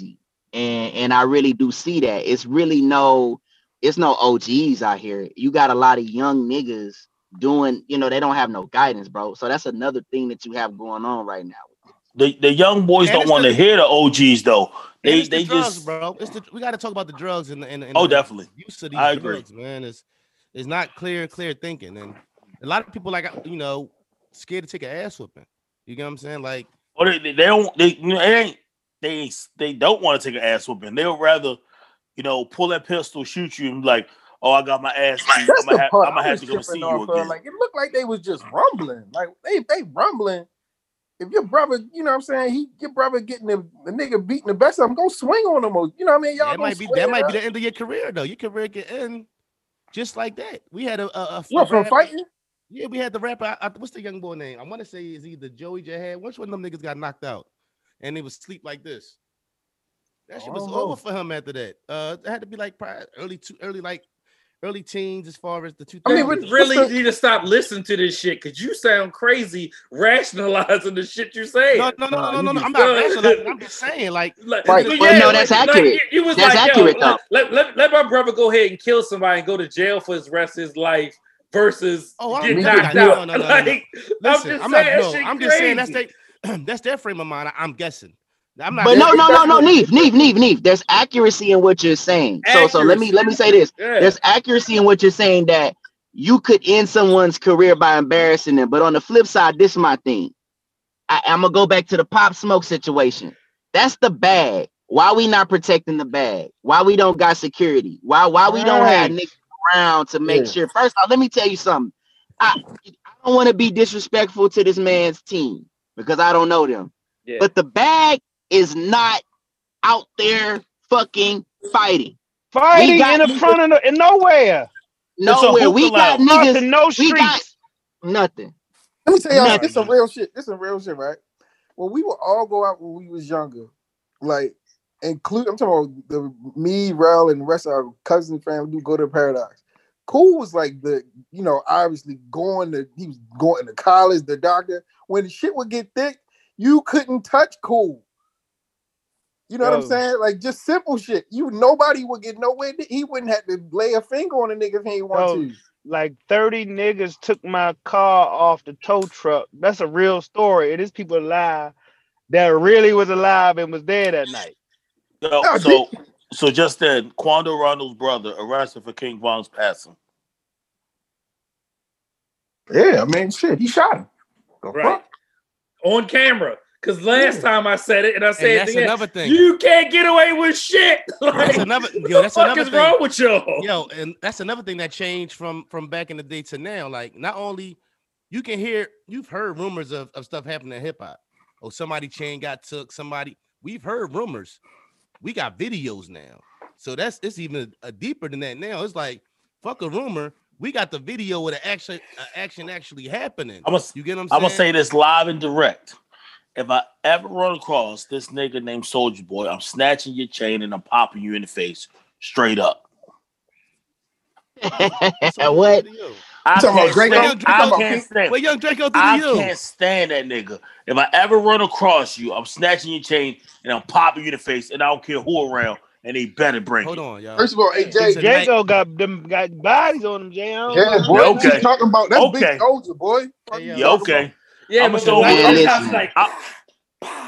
And and I really do see that. It's really no, it's no OGs out here. You got a lot of young niggas doing, you know, they don't have no guidance, bro. So that's another thing that you have going on right now. The, the young boys And don't want to hear the OGs though. And They it's the they drugs, just bro. It's the we got to talk about the drugs and the, and, the- and Oh, the definitely. use of these I agree. drugs, man. It's it's not clear, clear thinking, and a lot of people like you know scared to take an ass whooping. You get what I'm saying? Like oh, or they, they don't they, you know, it ain't they they don't want to take an ass whooping. They'll rather you know pull that pistol, shoot you, and be like, oh, I got my ass beat. That's I'm gonna, ha- part I'm gonna have to go see you of. again. Like it looked like they was just rumbling. Like they they rumbling. If your brother, you know what I'm saying, he your brother getting the, the nigga beating the best of him, go swing on him. Or, you know what I mean? Y'all that might be that might up. be the end of your career though. Your career could end just like that. We had a, a, a What from fighting? Yeah, we had the rapper. I, I- what's the young boy name? I want to say is either Joey Jahad. Which one of them niggas got knocked out, and he was sleep like this. That shit was know. over for him after that. Uh, it had to be like probably early, too early, like early teens as far as the two. I mean, we really need to stop listening to this shit because you sound crazy rationalizing the shit you're saying. no, no, no, no, no, no, no. I'm not rationalizing. I'm just saying, like, Like, Right. but no, that's like, accurate. Like, you, you was That's like, accurate, yo, though. let, let, let my brother go ahead and kill somebody and go to jail for his rest of his life versus Oh, I get don't knocked know. out. No, no, no, no, no. like, listen, I'm just I'm saying, not. that No, I'm just saying that's crazy. they, that's their frame of mind. I'm guessing. I'm not. But no, no, no, no, Neve, Neve, Neve, Neve. There's accuracy in what you're saying. So, so let me let me say this. Yeah. There's accuracy in what you're saying that you could end someone's career by embarrassing them. But on the flip side, this is my thing. I, I'm gonna go back to the pop smoke situation. That's the bag. Why we not protecting the bag? Why we don't got security? Why why we don't have niggas around to make Yeah. sure? First off, let me tell you something. I, I don't want to be disrespectful to this man's team because I don't know them. Yeah. But the bag is not out there fucking fighting. Fighting in the front of the, in nowhere. Nowhere. We got lounge. niggas. Nothing, no we got- streets. Nothing. Let me tell y'all, Nothing. this some real shit. This some real shit, right? Well, we would all go out when we was younger, like include I'm talking about the me, Rel, and the rest of our cousin family do go to paradise. Cool was like the, you know, obviously going to he was going to college, the doctor. When the shit would get thick, you couldn't touch cool. You know what I'm saying? Like just simple shit. You nobody would get nowhere. He wouldn't have to lay a finger on a nigga if he ain't want Yo. to. Like 30 niggas took my car off the tow truck. That's a real story. It is people alive that really was alive and was there that night. Yo, Oh, so so just then, Quando Rondo's brother arrested for King Von's passing. Yeah, I mean shit, he shot him. The Right. fuck? on camera. Because last time I said it, and I And said it that's again, another thing. you can't get away with shit. Like, That's another. what Yo, the that's fuck another is thing. wrong with y'all? Yo, and that's another thing that changed from from back in the day to now. Like, not only you can hear, you've heard rumors of, of stuff happening in hip hop. Oh, somebody chain got took. Somebody, we've heard rumors. We got videos now, so that's it's even a, deeper than that. Now it's like fuck a rumor. We got the video with the action, uh, action actually happening. I'm gonna You get what I'm saying? I'm gonna say this live and direct. If I ever run across this nigga named Soulja Boy, I'm snatching your chain and I'm popping you in the face straight up. So, what? I talking about can't Draco? stand, You I can't stand. Well, young Draco, do I you? can't stand that nigga. If I ever run across you, I'm snatching your chain and I'm popping you in the face, and I don't care who around, and they better bring Hold it. on, y'all. First of all, hey Jay, It's night- got them got bodies on him, Jay. Yeah, boy, Yeah, what you talking about that's Okay. big soldier, boy. Fuck Hey. Yeah, talking okay. Yeah, I'ma but show you- Man, shots listen. like I,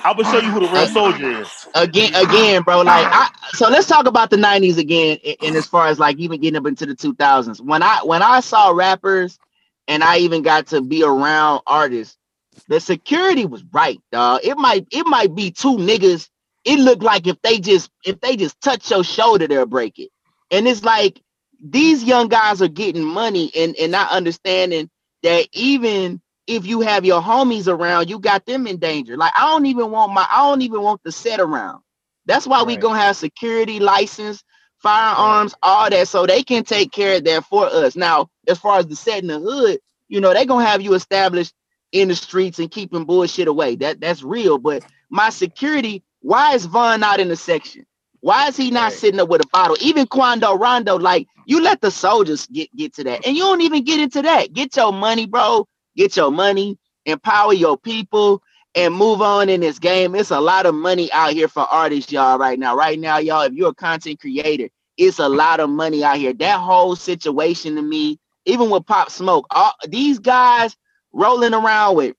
I'm gonna show you who the real ah, soldier is. again, again, bro. Like, I, so let's talk about the '90s again, a- and as far as like even getting up into the 2000s. When I when I saw rappers, and I even got to be around artists, the security was right, dog. It might it might be two niggas. It looked like if they just if they just touch your shoulder, they'll break it. And it's like these young guys are getting money and and not understanding that even if you have your homies around, you got them in danger. Like I don't even want my I don't even want the set around. That's why we gonna have security license, firearms, all that, so they can take care of that for us. Now, as far as the set in the hood, you know, they gonna have you established in the streets and keeping bullshit away. That that's real. But my security, why is Von not in the section? Why is he not Right. sitting up with a bottle? Even Quando Rondo, like you let the soldiers get get to that, and you don't even get into that. Get your money, bro. Get your money. Empower your people and move on in this game. It's a lot of money out here for artists, y'all, right now. Right now, y'all, if you're a content creator, it's a lot of money out here. That whole situation to me, even with Pop Smoke, all these guys rolling around with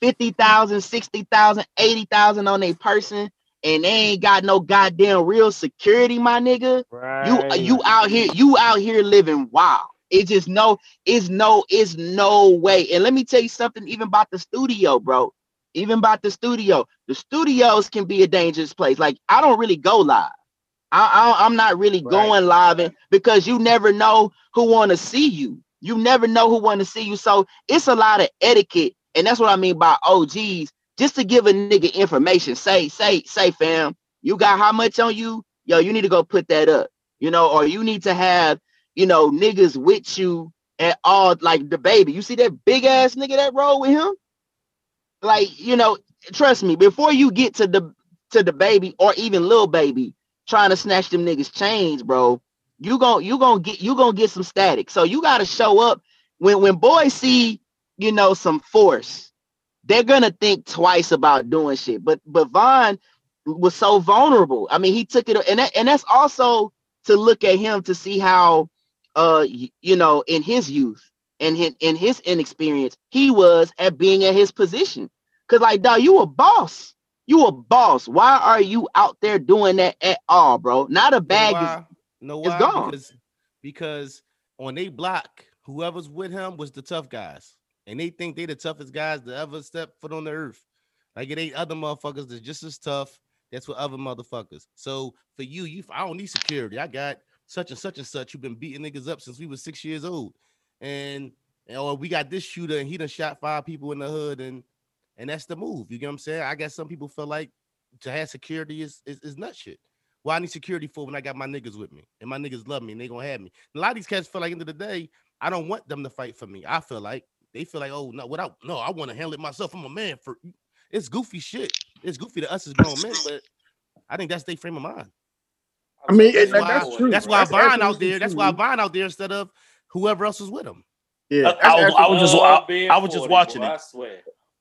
50,000, 60,000, 80,000 on their person, and they ain't got no goddamn real security, my nigga. Right. You you out here, you out here living wild. It's just no, it's no, it's no way. And let me tell you something, even about the studio, bro. Even about the studio, the studios can be a dangerous place. Like I don't really go live. I, I I'm not really Right. going live in, because you never know who want to see you. You never know who want to see you. So it's a lot of etiquette, and that's what I mean by OGs. Just to give a nigga information. Say, say, say, fam, you got how much on you? Yo, you need to go put that up. You know, or you need to have, you know, niggas with you at all. Like DaBaby, you see that big ass nigga that roll with him? Like, you know, trust me, before you get to the to the baby or even little baby trying to snatch them niggas chains, bro, you going you gonna get you gonna get some static. So you gotta show up when when boys see you know some force, they're gonna think twice about doing shit. But but Von was so vulnerable. I mean, he took it, and that, and that's also to look at him to see how, uh, you know, in his youth and in, in his inexperience, he was at being at his position. Cause like, dog, you a boss. You a boss. Why are you out there doing that at all, bro? Not a bag is no it's why? gone. Because because on they block, whoever's with him was the tough guys, and they think they the toughest guys to ever step foot on the earth. Like it ain't other motherfuckers that's just as tough. That's for other motherfuckers. So for you, you I don't need security. I got such and such and such. You've been beating niggas up since we was six years old, and and or we got this shooter and he done shot five people in the hood, and and that's the move. You get what I'm saying? I guess some people feel like to have security is is, is nut shit. Well, I need security for when I got my niggas with me, and my niggas love me, and they gonna have me. A lot of these cats feel like end of the day, I don't want them to fight for me. I feel like they feel like, oh no, without no, I want to handle it myself. I'm a man for it's goofy shit. It's goofy to us as grown men, but I think that's their frame of mind. I mean, That's it- why, that's true. that's why That's Von out absolutely there. That's why Von out there instead of whoever else was with him. Yeah, I- I was- I was just- I- I was just watching it. I swear.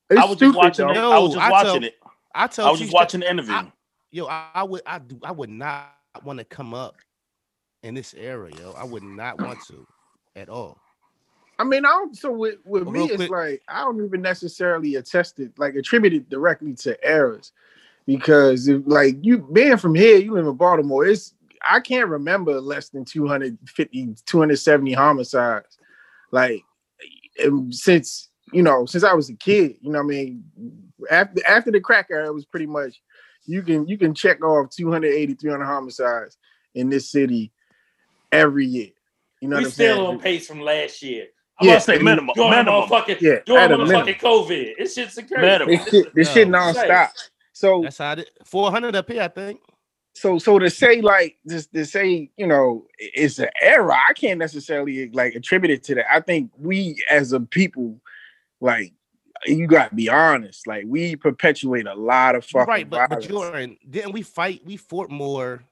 It's I was just watching though. it. I was just I watching tell- it. I tell I was just watching the interview. I- Yo, I, I would I do I would not want to come up in this era, yo. I would not want to at all. I mean, I don't. So with with But me, real it's quick- like I don't even necessarily attest it, like attribute it directly to errors, because if, like you being from here, you live in Baltimore. It's I can't remember less than 250, 270 homicides, like since you know since I was a kid. You know, what I mean, after after the crack era, it was pretty much you can you can check off 280, 300 homicides in this city every year. You know we what I'm still saying? on pace from last year. I'm Yeah, about to say minimum. During minimum. motherfucking, Yeah, during at a motherfucking minimum. COVID. It's shit's crazy. This shit, this shit No. nonstop. So, That's how it. Four hundred up here, I think. so, so to say like this, to say you know it's an error, I can't necessarily like attribute it to that. I think we as a people, like you got to be honest, like we perpetuate a lot of fucking right, but, but violence. Jordan, didn't we fight? We fought more.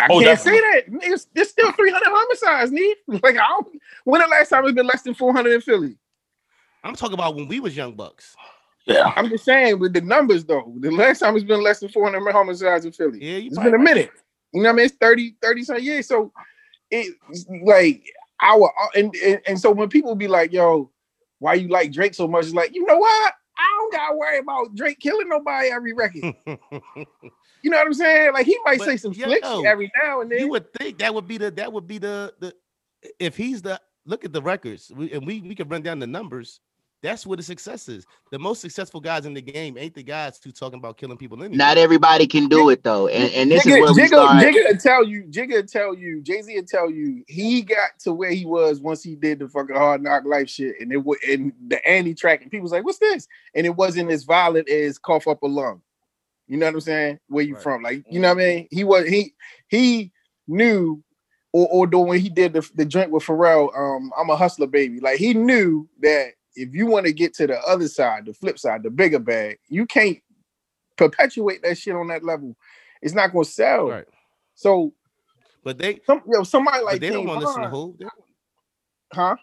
I Oh, can't say that. It's, there's still 300 homicides, need like I don't. When the last time it's been less than 400 in Philly? I'm talking about when we was young bucks. Yeah. I'm just saying with the numbers though. The last time it's been less than 400 homicides in Philly. Yeah, you It's probably been a right. minute. You know what I mean? It's 30, 30 some years. So it's like our uh, and, and and so when people be like, yo, why you like Drake so much? It's like, you know what? I don't gotta worry about Drake killing nobody every record. You know what I'm saying? Like he might But, say some yo, slick shit every now and then. you would think that would be the that would be the the if he's the look at the records we, and we we could run down the numbers. That's where the success is. The most successful guys in the game ain't the guys who talking about killing people. Anyway. Not everybody can do it though, and, and this is Jigga, where we Jigga, start. Jigga tell you, Jigga tell you, Jay Z will tell you he got to where he was once he did the fucking hard knock life shit, and it was and the Annie track, and people was like, "What's this?" And it wasn't as violent as cough up a lung. You know what I'm saying? Where you Right. from? Like, you know what I mean? He was he he knew, or or the when he did the the joint with Pharrell, um, I'm a hustler, baby. Like he knew that if you want to get to the other side, the flip side, the bigger bag, you can't perpetuate that shit on that level. It's not gonna sell. right. So But they some yo, somebody like they don't want to listen to Hov. Huh?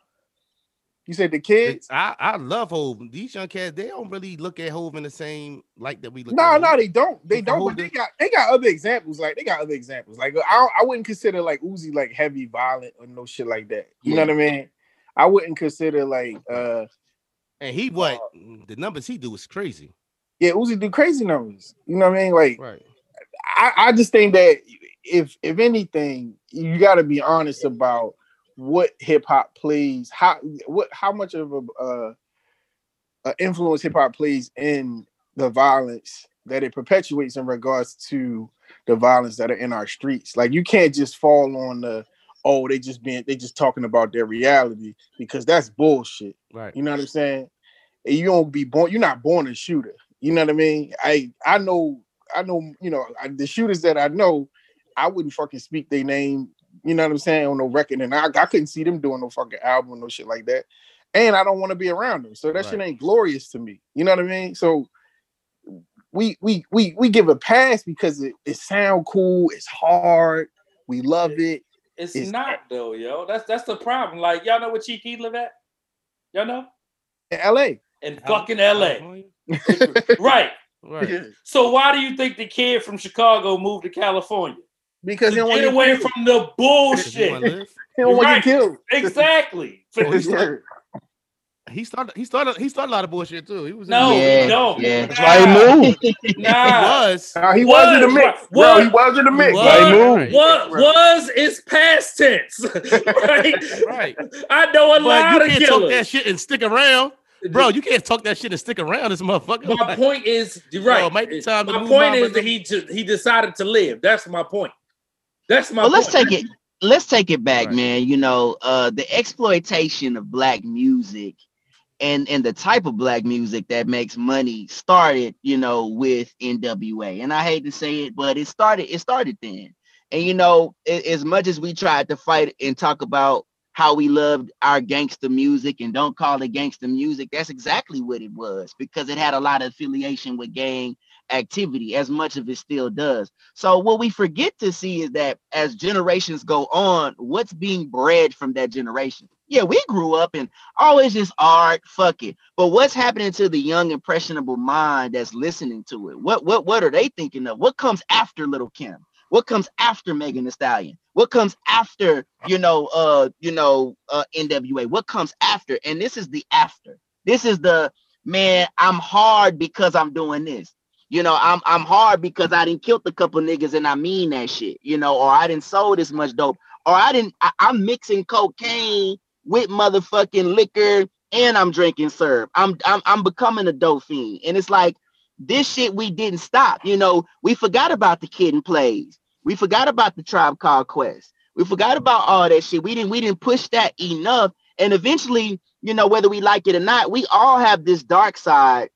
You said the kids? I I love Hov. These young cats they don't really look at Hov in the same light that we look. No, at no, Hov. they don't. They don't. Hov, But they they- got they got other examples. Like they got other examples. Like I I wouldn't consider like Uzi like heavy violent or no shit like that. You know what I mean? I wouldn't consider like uh And he what the numbers he do is crazy. yeah Uzi do crazy numbers. You know what I mean? Like Right. I, I just think that if if anything, you got to be honest about what hip hop plays, how what how much of a uh, uh, influence hip hop plays in the violence that it perpetuates in regards to the violence that are in our streets. Like you can't just fall on the oh they just being they just talking about their reality because that's bullshit. Right. You know what I'm saying? And you don't be born. You're not born a shooter. You know what I mean? I I know I know you know I, the shooters that I know. I wouldn't fucking speak their name. You know what I'm saying on no record, and I, I couldn't see them doing no fucking album or no shit like that. And I don't want to be around them, so that shit ain't glorious to me. You know what I mean? So we we we we give a pass because it, it sound cool, it's hard, we love it, It's, It's- not though, yo. That's that's the problem. Like y'all know where Chief Keef live at? Y'all know? In L.A. In fucking LA. California? right. Right. So why do you think the kid from Chicago moved to California? because he To don't want get to away from the Because you wanna bullshit. live. He don't want Right. to get killed. exactly. Oh, he's Yeah. start- He started. He started. He started a lot of bullshit too. He was. in No, the- Yeah, no. yeah. That's why he moved. He was. Nah, he Was, was, in the mix. was. Bro, he was in the mix. was. Why he What, moved? what Right. was is past tense, right? Right. I know a But lot you of can't talk that shit and stick around, bro. You can't talk that shit and stick around this motherfucker. My point is, you're right. It might be time my move point is that he ju- he decided to live. That's my point. That's my. Well, let's take it. Let's take it back, Right. man. You know, uh, the exploitation of black music and and the type of black music that makes money started, you know, with NWA. And I hate to say it, but it started. It started then. And you know, a- as much as we tried to fight and talk about how we loved our gangster music and don't call it gangster music, that's exactly what it was because it had a lot of affiliation with gang activity, as much of it still does. So what we forget to see is that as generations go on, what's being bred from that generation? Yeah, we grew up and always just art, fuck it. But what's happening to the young impressionable mind that's listening to it? What what what are they thinking of? What comes after Lil' Kim? What comes after Megan Thee Stallion? What comes after, you know, uh, you know, uh NWA? What comes after? And this is the after. This is the man, I'm hard because I'm doing this. You know, I'm I'm hard because I didn't kill a couple niggas and I mean that shit, you know, or I didn't sold this much dope, or I didn't I, I'm mixing cocaine with motherfucking liquor and I'm drinking syrup. I'm I'm I'm becoming a dope fiend. And it's like this shit we didn't stop. You know, we forgot about the kid and plays. We forgot about the tribe called Quest. We forgot about all that shit. We didn't we didn't push that enough. And eventually, you know, whether we like it or not, we all have this dark side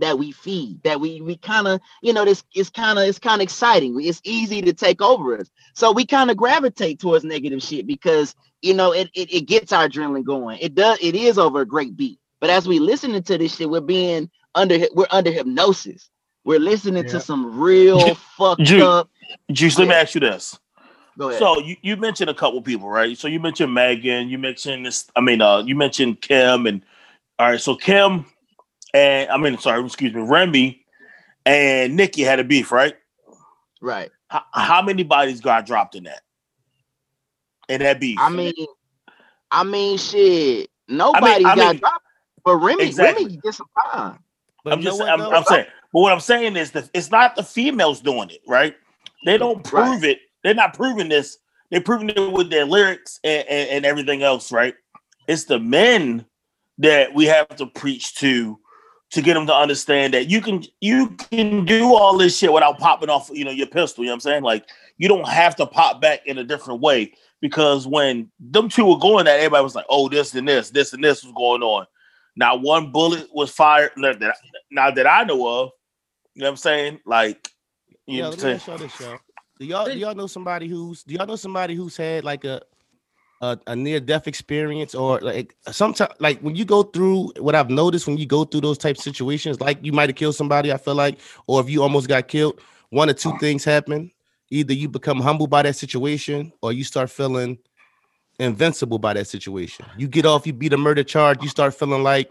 that we feed that we we kind of you know this is kind of it's kind of exciting it's easy to take over us so we kind of gravitate towards negative shit because you know it, it it gets our adrenaline going it does it is over a great beat but as we listening to this shit we're being under we're under hypnosis we're listening Yeah. to some real fucked Ju- up Juice, let me ask you this. go ahead So you, you mentioned a couple people, right? So you mentioned Megan, you mentioned this, I mean, uh, you mentioned Kim and all right, so Kim and I mean, sorry, excuse me, Remy and Nicki had a beef, right? right How, how many bodies got dropped in that? In that beef? i mean i mean shit nobody I got mean- dropped but remy Exactly. remy get some time But I'm just, I'm. I'm saying, but what I'm saying is that it's not the females doing it, right? They don't prove it. They're not proving this. They're proving it with their lyrics and, and, and everything else, right? It's the men that we have to preach to to get them to understand that you can you can do all this shit without popping off, you know, your pistol. You know what I'm saying? Like you don't have to pop back in a different way because when them two were going at, everybody was like, "Oh, this and this, this and this was going on." Not one bullet was fired. Not that, not that I know of. You know what I'm saying? Like, you yeah, know what I'm saying? y'all. Do y'all do y'all know somebody who's do y'all know somebody who's had like a a, a near death experience or like sometimes like when you go through what I've noticed when you go through those type of situations, like you might have killed somebody, I feel like, or if you almost got killed, one or two things happen. Either you become humble by that situation or you start feeling invincible by that situation. You get off, you beat a murder charge, you start feeling like,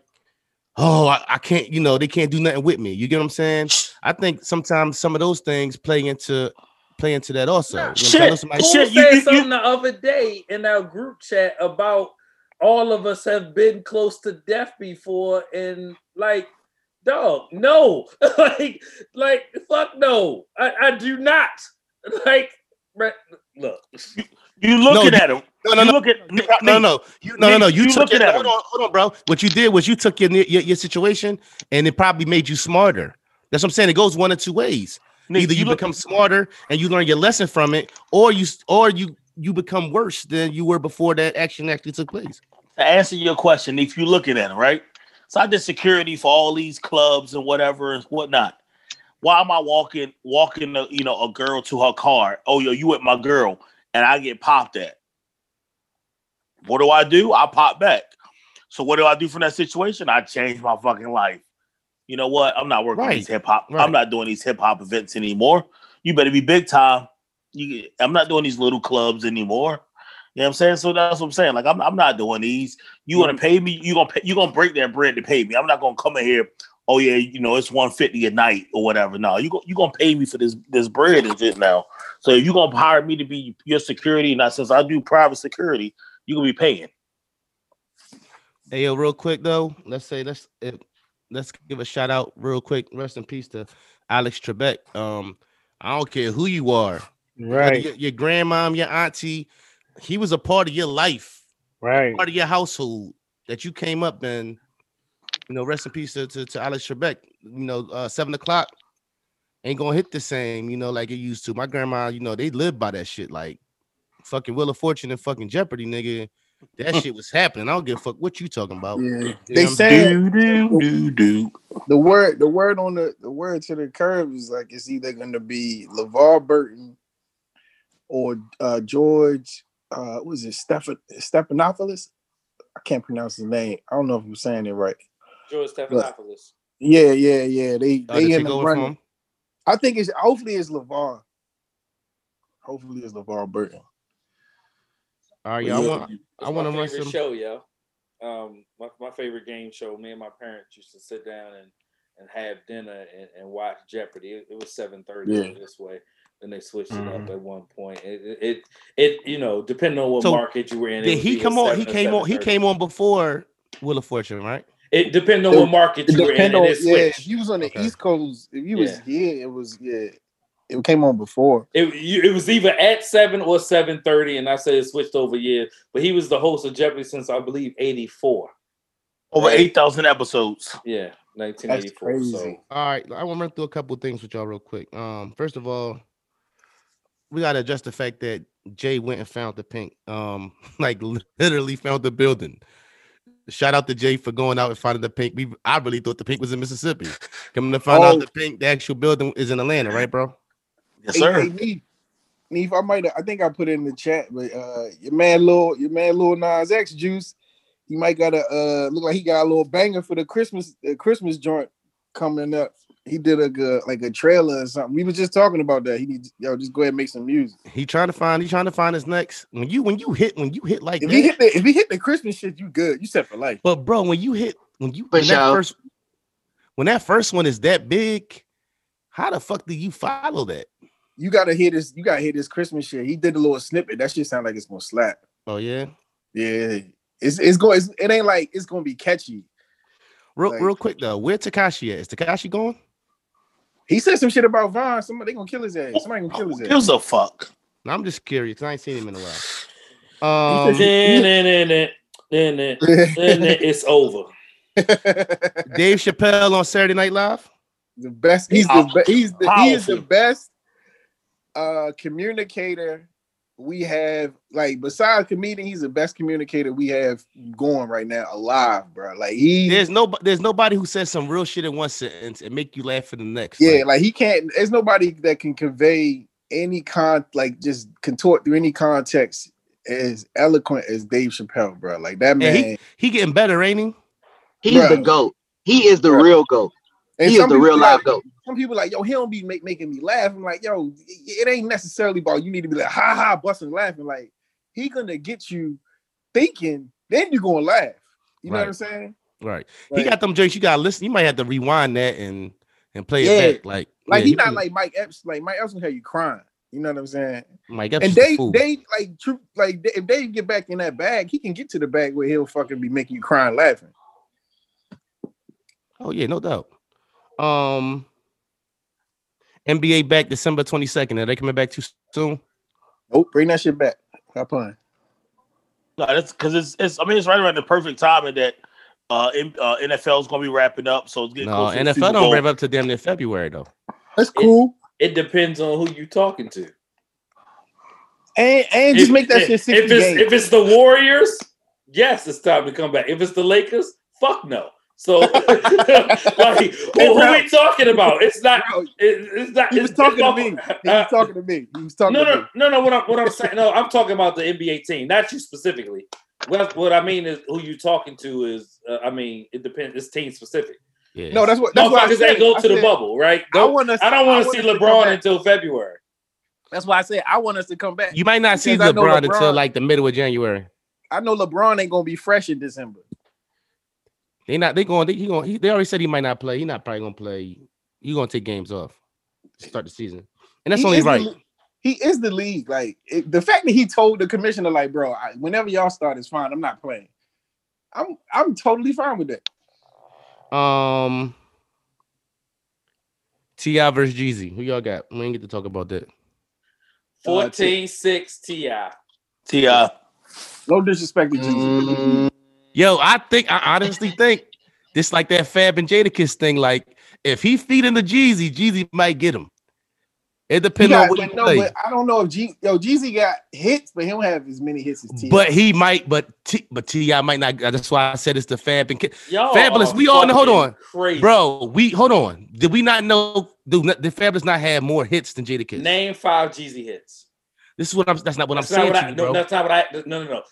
oh, I, I can't, you know, they can't do nothing with me. You get what I'm saying? I think sometimes some of those things play into play into that also. You know what I'm saying? I know Shit, somebody- Who Shit, said you- you- you- something the other day in our group chat about all of us have been close to death before, and like, dog, no, like, like, fuck no, I, I do not. Like, re- look, You looking No, at him. no, no, you no, look at no, no, no, you, no, no, no. You, You took looking your, at hold him. on, hold on, bro. What you did was you took your, your your situation, and it probably made you smarter. That's what I'm saying. It goes one of two ways. Nick, Either you, look- become smarter and you learn your lesson from it, or you or you you become worse than you were before that action actually took place. to answer your question, if you're looking at it, right? So I did security for all these clubs and whatever and whatnot. Why am I walking walking a, you know a girl to her car? Oh yo, you with my girl, and I get popped at. What do I do? I pop back. So what do I do from that situation? I change my fucking life. You know what? I'm not working Right. these hip hop. Right. I'm not doing these hip hop events anymore. You better be big time. You, I'm not doing these little clubs anymore. You know what I'm saying? So that's what I'm saying. Like I'm, I'm not doing these. You gonna pay me? You gonna pay, you gonna break that bread to pay me? I'm not gonna come in here. Oh yeah, you know it's 150 a night or whatever. No, you go, you gonna pay me for this this bread and shit now. So if you gonna hire me to be your security, not since I do private security, you're gonna be paying. Hey yo, real quick though, let's say let's let's give a shout out real quick. Rest in peace to Alex Trebek. Um, I don't care who you are, Right, your, your grandmom, your auntie, he was a part of your life, right. part of your household that you came up in. You know, rest in peace to, to, to Alex Trebek. You know, uh, seven o'clock ain't gonna hit the same, you know, like it used to. My grandma, you know, they lived by that shit. Like fucking Wheel of Fortune and fucking Jeopardy, nigga. That shit was happening. I don't give a fuck what you talking about. Yeah, You they what I'm do do do. the word the word on the the word to the curve is like it's either gonna be LeVar Burton or uh George uh what was it Stephan Stephanopoulos? I can't pronounce his name. I don't know if I'm saying it right. George Stephanopoulos. Yeah, yeah, yeah. They Uh, they to in the over running. I think it's hopefully it's LeVar. Hopefully it's LeVar Burton. All right, Yeah. y'all. I want, I want to run some. show, yo. Um, my, my favorite game show. Me and my parents used to sit down and, and have dinner and, and watch Jeopardy. It, it was seven thirty Yeah. this way. Then they switched it up at one point. It, it, it, it you know, depending on what So, market you were in. Did he come on? He came on. He came on before Wheel of Fortune, right? It depending on It- what market you were in, depend and on it yeah. If switched. he was on the Okay. East Coast, if he was Yeah. here, it was yeah. It came on before. It, you, it was either at seven or seven thirty, and I said it switched over years. But he was the host of Jeopardy since I believe eighty four. Over Right. eight thousand episodes. Yeah, nineteen eighty four. crazy. So All right, I want to run through a couple things with y'all real quick. Um, first of all, we gotta address the fact that Jay went and found the pink. Um, like literally found the building. Shout out to Jay for going out and finding the pink. We I really thought the pink was in Mississippi. Coming to find Oh. out the pink, the actual building is in Atlanta, right, bro? Yes, sir. hey, Neef, Neef, I might I think I put it in the chat, but uh your man Lil your man Lil Nas X juice, he might got a uh look like he got a little banger for the Christmas the Christmas joint coming up. He did a good like a trailer or something. We was just talking about that. He needs yo just go ahead and make some music. He trying to find. He trying to find his next. When you when you hit when you hit like If that, he hit the if he hit the Christmas shit, you good. You set for life. But bro, when you hit when you when that first when that first one is that big, how the fuck do you follow that? You gotta hear this. You gotta hear this Christmas shit. He did a little snippet. That shit sound like it's gonna slap. Oh yeah. Yeah, it's it's going. It's, it ain't like it's gonna be catchy. Real Like- real quick though, where Tekashi at? Is Tekashi going? He said some shit about Von. Somebody they gonna kill his ass. Somebody gonna kill his ass. gives a fuck? No, I'm just curious. I ain't seen him in a while. Um, then and it, then it, then it, it's over. Dave Chappelle on Saturday Night Live. the best. He's the Pow- be- he's the he is the best uh communicator we have. Like besides comedian, he's the best communicator we have going right now alive, bro. Like he There's no there's nobody who says some real shit in one sentence and make you laugh in the next. yeah, Like, like he can't. There's nobody that can convey any con like just contort through any context as eloquent as Dave Chappelle, bro. Like that man. And he getting better, ain't he? He's the goat. He is the Bruh. real goat. And He is the real like- live goat. Some people like, yo, he don't be make, making me laugh. I'm like, yo, it ain't necessarily about you need to be like, ha ha, busting laughing. Like, he gonna get you thinking, then you gonna laugh. You know what I'm saying? Right. Like, he got them joints. You gotta listen. You might have to rewind that and and play Yeah. it back. Like like yeah, he he not like Mike Epps. Like Mike Epps gonna have you crying. You know what I'm saying? Mike Epps and they they like true like they- if they get back in that bag, he can get to the bag where he'll fucking be making you crying laughing. Oh yeah, no doubt. Um, NBA back December twenty second. Are they coming back too soon? Oh, bring that shit back. Stop playing. No, that's because it's, it's. I mean, it's right around the perfect timing that uh, uh NFL is going to be wrapping up. So it's getting No, close to the NFL Super don't Bowl. rev up to damn near February though. That's cool. It depends on who you talking to. And and just If- make that shit if, 60 if it's games. if it's the Warriors, yes, it's time to come back. If it's the Lakers, fuck no. So, like, who, who we talking about? It's not. It, it's not. He was it's talking to me. He was talking to me. He was talking no, to no, me. no, no. What I'm, what I'm saying, no, I'm talking about the NBA team, not you specifically. What, what I mean is, who you talking to is, uh, I mean, it depends. It's team specific. Yeah. No, that's what that's what I Motherfuckers said. ain't go I to the see. bubble, right? I want to. I don't want to see LeBron until February. That's why I said I want us to come back. You might not see Because I know LeBron, until like the middle of January. I know LeBron ain't gonna be fresh in December. They not. They going. They, he going. He, they already said he might not play. He not probably gonna play. He gonna take games off. to Start the season, and that's He only is the right. he is the league. Like it, the fact that he told the commissioner, like, bro, I, whenever y'all start is fine. I'm not playing. I'm I'm totally fine with that. Um, T.I. versus Jeezy. Who y'all got? We ain't get to talk about that. 14 6 Ti. Ti. No disrespect to Jeezy. Mm, Yo, I think I honestly think this like that Fab and Jadakiss thing. Like, if he feeding the Jeezy, Jeezy might get him. It He depends got- on what but he no, play. but I don't know if G, yo Jeezy got hits, but he don't have as many hits as T. But he might, but T, but T.I. might not. Uh, that's why I said it's the Fab and Ki- Y'all Fabolous, we all know- hold on. Crazy. bro. We hold on. Did we not know? Do not- did Fabolous not have more hits than Jadakiss? Name five Jeezy hits. This is what I'm. That's not what That's I'm not saying what to I, you, no, that's not what I. No, no, no.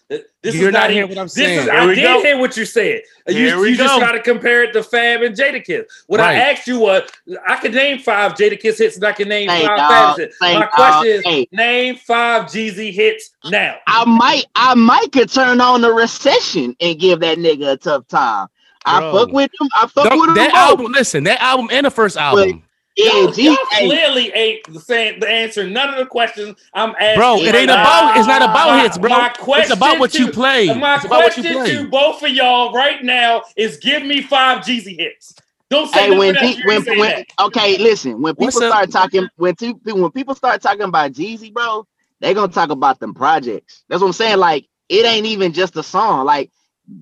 This You're is not not hearing what I'm This saying. is. I did go. hear what you said. You, Here we you just go. got to compare it to Fab and Jadakiss. What I asked you was, I can name five Jadakiss hits, and I can name Hey, five. Fab hits. Hey, My question is. Hey. name five Jeezy hits now. I might, I might could turn on the recession and give that nigga a tough time. I fuck with him. I fuck Don't- with him. that both. album. Listen, that album and the first album, Yeah, Y'all, y'all clearly ain't the same. The answer none of the questions I'm asking. bro. It ain't about. It's not about My- hits, bro. my It's question about what you to- play. My It's about what you question play. to both of y'all right now is: Give me five Jeezy hits. Don't say Hey, when, else. G, You when, when okay, listen, when What's people up? start talking, when two, when people start talking about Jeezy, bro, they gonna talk about them projects. That's what I'm saying. Like, it ain't even just a song. Like,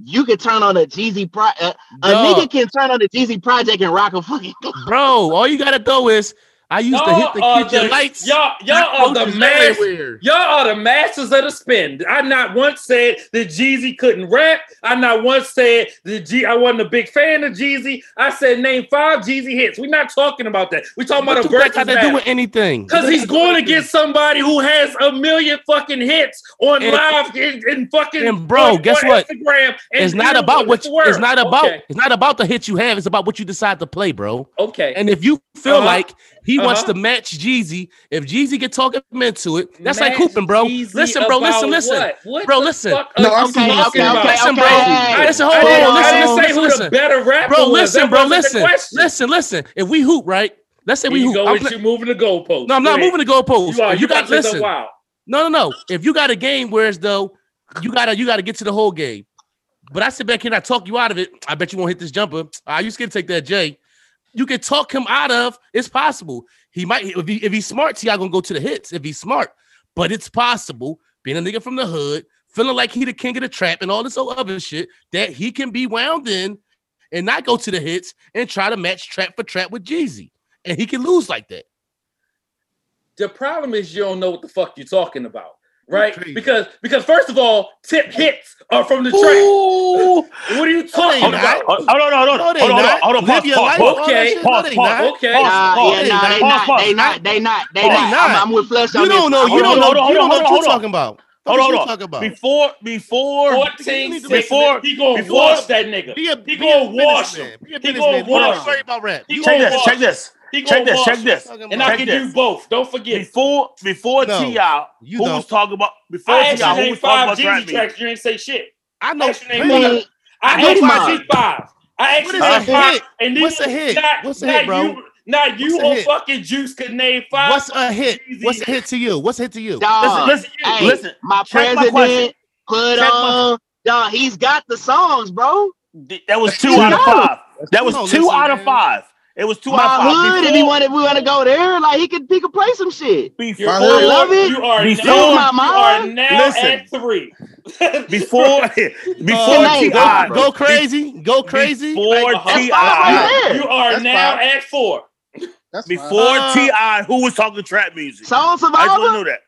you can turn on a Jeezy pro, uh, a nigga can turn on a Jeezy project and rock a fucking. bro. All you gotta do is I used to hit the Y'all kitchen the- lights. Y'all, y'all are the masters. everywhere. Y'all are the masters of the spin. I not once said that Jeezy couldn't rap. I not once said that G. I wasn't a big fan of Jeezy. I said name five Jeezy hits. We're not talking about that. We're talking What about a versus got to do with anything? Because he's going against somebody who has a million fucking hits on And- live in, in fucking. and bro, on- guess on what? Instagram. And It's not about what. You, it's not about. Okay. It's not about the hits you have. It's about what you decide to play, bro. Okay. And if you feel Uh-huh. like he wants Uh-huh. to match Jeezy, if Jeezy can talk him into it, that's like hooping, bro. Jeezy Listen, bro. Listen, listen, what? What bro. Listen. No, I you see Okay, what talking okay, about? okay, Listen, bro. Hey, Listen, I hold didn't, on. I Listen, didn't listen, say who listen, the better rapper Bro, listen, bro. Listen, listen, listen. If we hoop, right? Let's say Here we you hoop. go I'm with pla- you moving the goalpost. no, I'm not moving the goalpost. You are. You, you got got to listen. No, no, no. If you got a game where as though you gotta you gotta get to the whole game. But I sit back here and I talk you out of it. I bet you won't hit this jumper. I you scared to take that J. You can talk him out of. It's possible. He might if he if he's smart, T.I. gonna go to the hits if he's smart. But it's possible, being a nigga from the hood, feeling like he the king of the trap and all this other shit, that he can be wound in and not go to the hits and try to match trap for trap with Jeezy. And he can lose like that. The problem is you don't know what the fuck you're talking about, right? Because because first of all, tip hits are from the track. what are you talking about? Hold on, hold on, hold on, hold on, hold on. Pause, pause, okay, pause, pause, okay. Nah, yeah, they not, they not, they not, they not. I'm with Flush on You don't know, you don't know, you don't know what you're talking about. Hold on, hold on. Talk about? Before, before, 14, six, before, he gonna before, wash that nigga. Be a, he gonna wash him. He gonna wash him. About rap. Check this, check this. He check this, check this. And I can do both. Don't forget. Before, before No, T.I., you who don't. was talking about before I T.I., asked you who name was talking five about Jeezy tracks. You didn't say shit. I know. Ask your name I plenty. mean, I I know asked you five. name five. I asked you What's name five. hit? And What's neither- a hit? Not, What's a hit, bro? You, not you a or hit? fucking Juice could name five. What's a hit? Jeezy What's a hit to you? What's a hit to you? Dog, Listen, listen, hey, listen. my check my president put Check my- on. Dog, he's got the songs, bro. That was two out of five. That was No, two listen, out of five. It was two My out of five. hood, if he wanted, we want to go there. Like he could, he could play some shit. My before, hood. I love it. You are Before- now, my you are now Listen. at three. before, before Uh, name T.I., five, go, go crazy. Go crazy. before That's T.I., right. You are That's now fine. at four. That's before Uh, T.I., who was talking trap music? Soul I just want to Survivor, know that.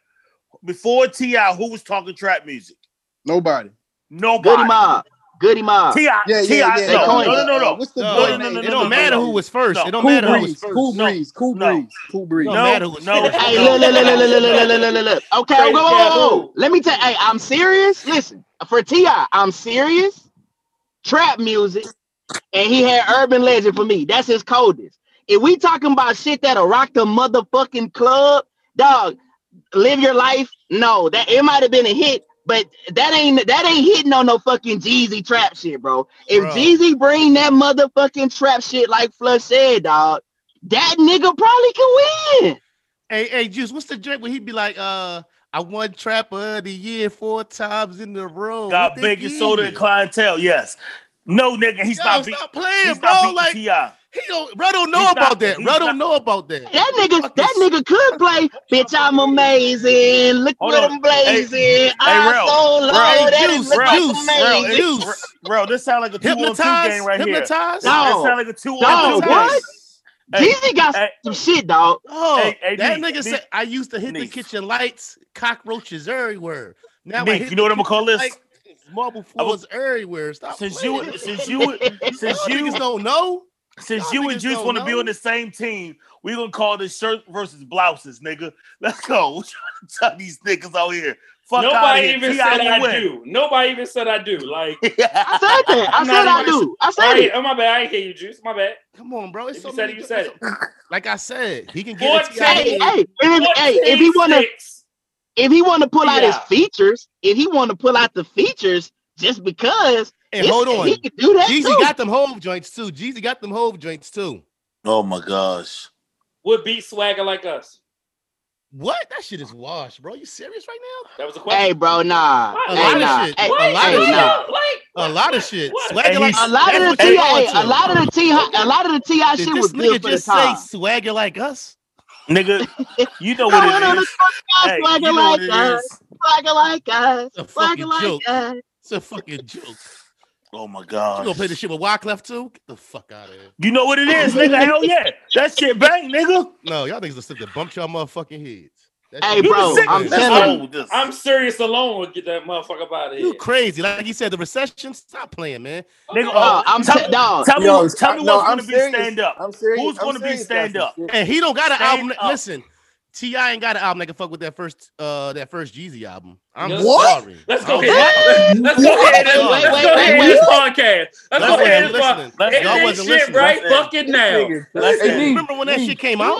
Before T.I., who was talking trap music? Nobody. Nobody. Goodie Mob, Goodie Mob. T.I., Yeah, yeah, T.I., yeah. No, no, no, no, no. What's the No, boy no, no, name? no, it don't matter who was first. It don't matter who was first. Cool breeze. Cool breeze. Cool breeze. Don't No, matter who no. Hey, look, look, look, look, look, look, look, look, look, look, look. Okay, Crazy whoa, whoa, whoa, whoa. Let me tell. Hey, I'm serious. Listen, for T.I., I'm serious. Trap music, and he had Urban Legend for me. That's his coldest. If we talking about shit that'll rock the motherfucking club, dog. live your life. No, that it might have been a hit, but that ain't that ain't hitting on no fucking Jeezy trap shit, bro. If Bro. Jeezy bring that motherfucking trap shit like Flush said, dog, that nigga probably can win. Hey, hey, Juice, what's the drink where he'd be like, uh, I won trapper of the year four times in a row. Got What they big and give soda and clientele. Yes. No, nigga, he's Yo, not beat. stop playing, He's bro. not beating Like Ti. He don't, bro, don't know He's about not- that. he's Bro, don't not- know about that. That nigga, that nigga could play. Bitch, I'm amazing. Look Hold what on. I'm blazing. I'm Rel, so low. Rel, that Juice, look Rel, like Juice, amazing. Bro, Juice. it- bro, this sound like a two on two Hypnotize, game right here. This hypnotize. No. sound like a two No, on what? game. Hey, Jeezy got hey, some shit, dog. Oh, Hey, hey, that nigga Neek. said I used to hit the kitchen lights, cockroaches everywhere. Now I Nick, you know what I'm gonna call this? kitchen lights, Marble floors everywhere. Stop. Since playing. you, since you, since Y'all don't know. Since y'all you and Juice want to be on the same team, we gonna call this shirt versus blouses, nigga. Let's go. We trying to tuck these niggas out here. Fuck Nobody here. even T.I. said will I win. do. Nobody even said I do. Like, I said that. I I'm said not I even- do. I said it. oh my bad. I ain't hear you, Juice. My bad. Come on, bro. It's If so you said it, you said it. Like I said, he can get it. Hey, hey, if, hey, if he wanna, if he wanna pull out his features, if he wanna pull out the features, just because, And it's- hold on, he can do that Jeezy too. got them Hov joints too. Jeezy got them Hov joints too. Oh my gosh. Would beat swagger like us? What? That shit is washed, bro. You serious right now? That was a question. hey, bro, nah, What? A hey, lot of shit. hey, A lot hey, of Like, shit. Like, A lot of shit. Swagger like he's- A lot of that's the what T.I., a lot of the T.I., a lot of the T.I. shit this was nigga good for the just say swagger like us? Nigga, you know what no, it no, Hey, swagger you know like us, swagger like us, A swagger fucking like joke. us. It's a fucking joke. Oh my god! You gonna play this shit with Wyclef too? Get the fuck out of here. You know what it is, nigga. Hell yeah. That shit bang, nigga. No, y'all niggas are sick to bump y'all motherfucking heads. That Hey, bro, the sick- I'm let's telling roll. Oh, I'm serious alone would get that motherfucker out of here. You crazy. Like you said, the recession, stop playing, man. Nigga, Oh, I'm tell, t- dog. tell me, Yo, what- tell me no, what's I'm gonna be stand up. I'm serious. Who's gonna be stand up? And he don't got an Stand album. up. Listen, T.I. ain't got an album that can fuck with that first uh that first Jeezy album. I'm What? sorry. Let's go I'm ahead. Let's go ahead. and- Wait, Let's wait, go ahead wait. this podcast. Let's go wasn't ahead this Let's- End y'all this wasn't shit right Let's- fucking now. Let's hey, end. Remember when that shit came out?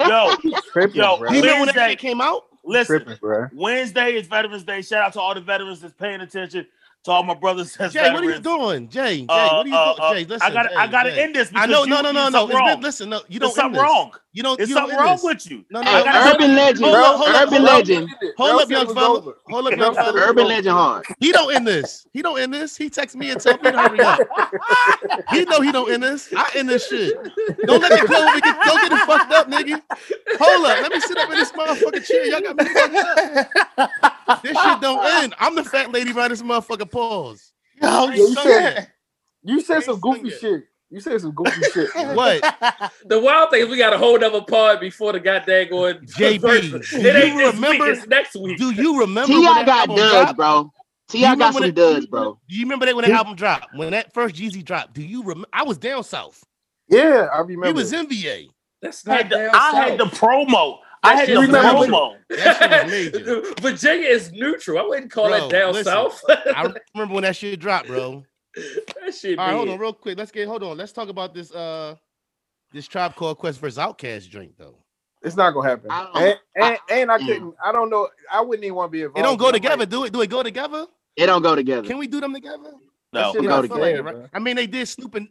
Yo, tripping, Yo, bro. You remember when that shit came out? listen. tripping. Wednesday is Veterans Day. Shout out to all the veterans that's paying attention. To all my brothers that's Jay, what are you doing? Jay, Jay, Uh, what are you uh, doing? uh, Jay, listen. I got. Jay, I got to end this. I because know, you- no, no, no, no. It's been, wrong. listen, no, you There's don't end something this. wrong. You don't. There's you don't something wrong this. with you. No, no, uh, Hey, no, gotta no. urban legend, Hold up, hold up, urban hold up. legend, Hold up, young fella. Hold up, young Urban fella. urban legend hard. He don't end this. He don't end this. He texts me and tells me to hurry up. He know he don't end this. I end this shit. Don't let the club get, don't get it fucked up, nigga. Hold up. Let me sit up in this motherfucking chair. Y'all got me fucked up. This shit don't end. I'm the fat lady by this motherfucker pause. Yo, I you said- You said some goofy shit. You said some goofy shit. What? The wild thing is we got a whole other part before the goddamn going. JB, It do ain't you this remember- week. It's next week. Do you remember T.I. that got album duds, dropped? bro. T.I. You got some that- duds, bro. Do you remember that when that album dropped? When that first Jeezy dropped? Do you remember? I was down south. Yeah, I remember. He was MVA. That's I not had the, down I had the south. promo. I had shit the is promo. That shit was major. Virginia is neutral. I wouldn't call Bro, it down listen, south. I remember when that shit dropped, bro. that shit. All right, hold big. on, real quick. Let's get hold on. Let's talk about this uh this tribe called Quest versus OutKast drink though. It's not gonna happen. I don't- And, and, and I Mm. couldn't. I don't know. I wouldn't even want to be involved. It don't go together. like, Do it? Do it go together? It don't go together. Can we do them together? No. shit They not go I together. like it, right? I mean, they did Snoop and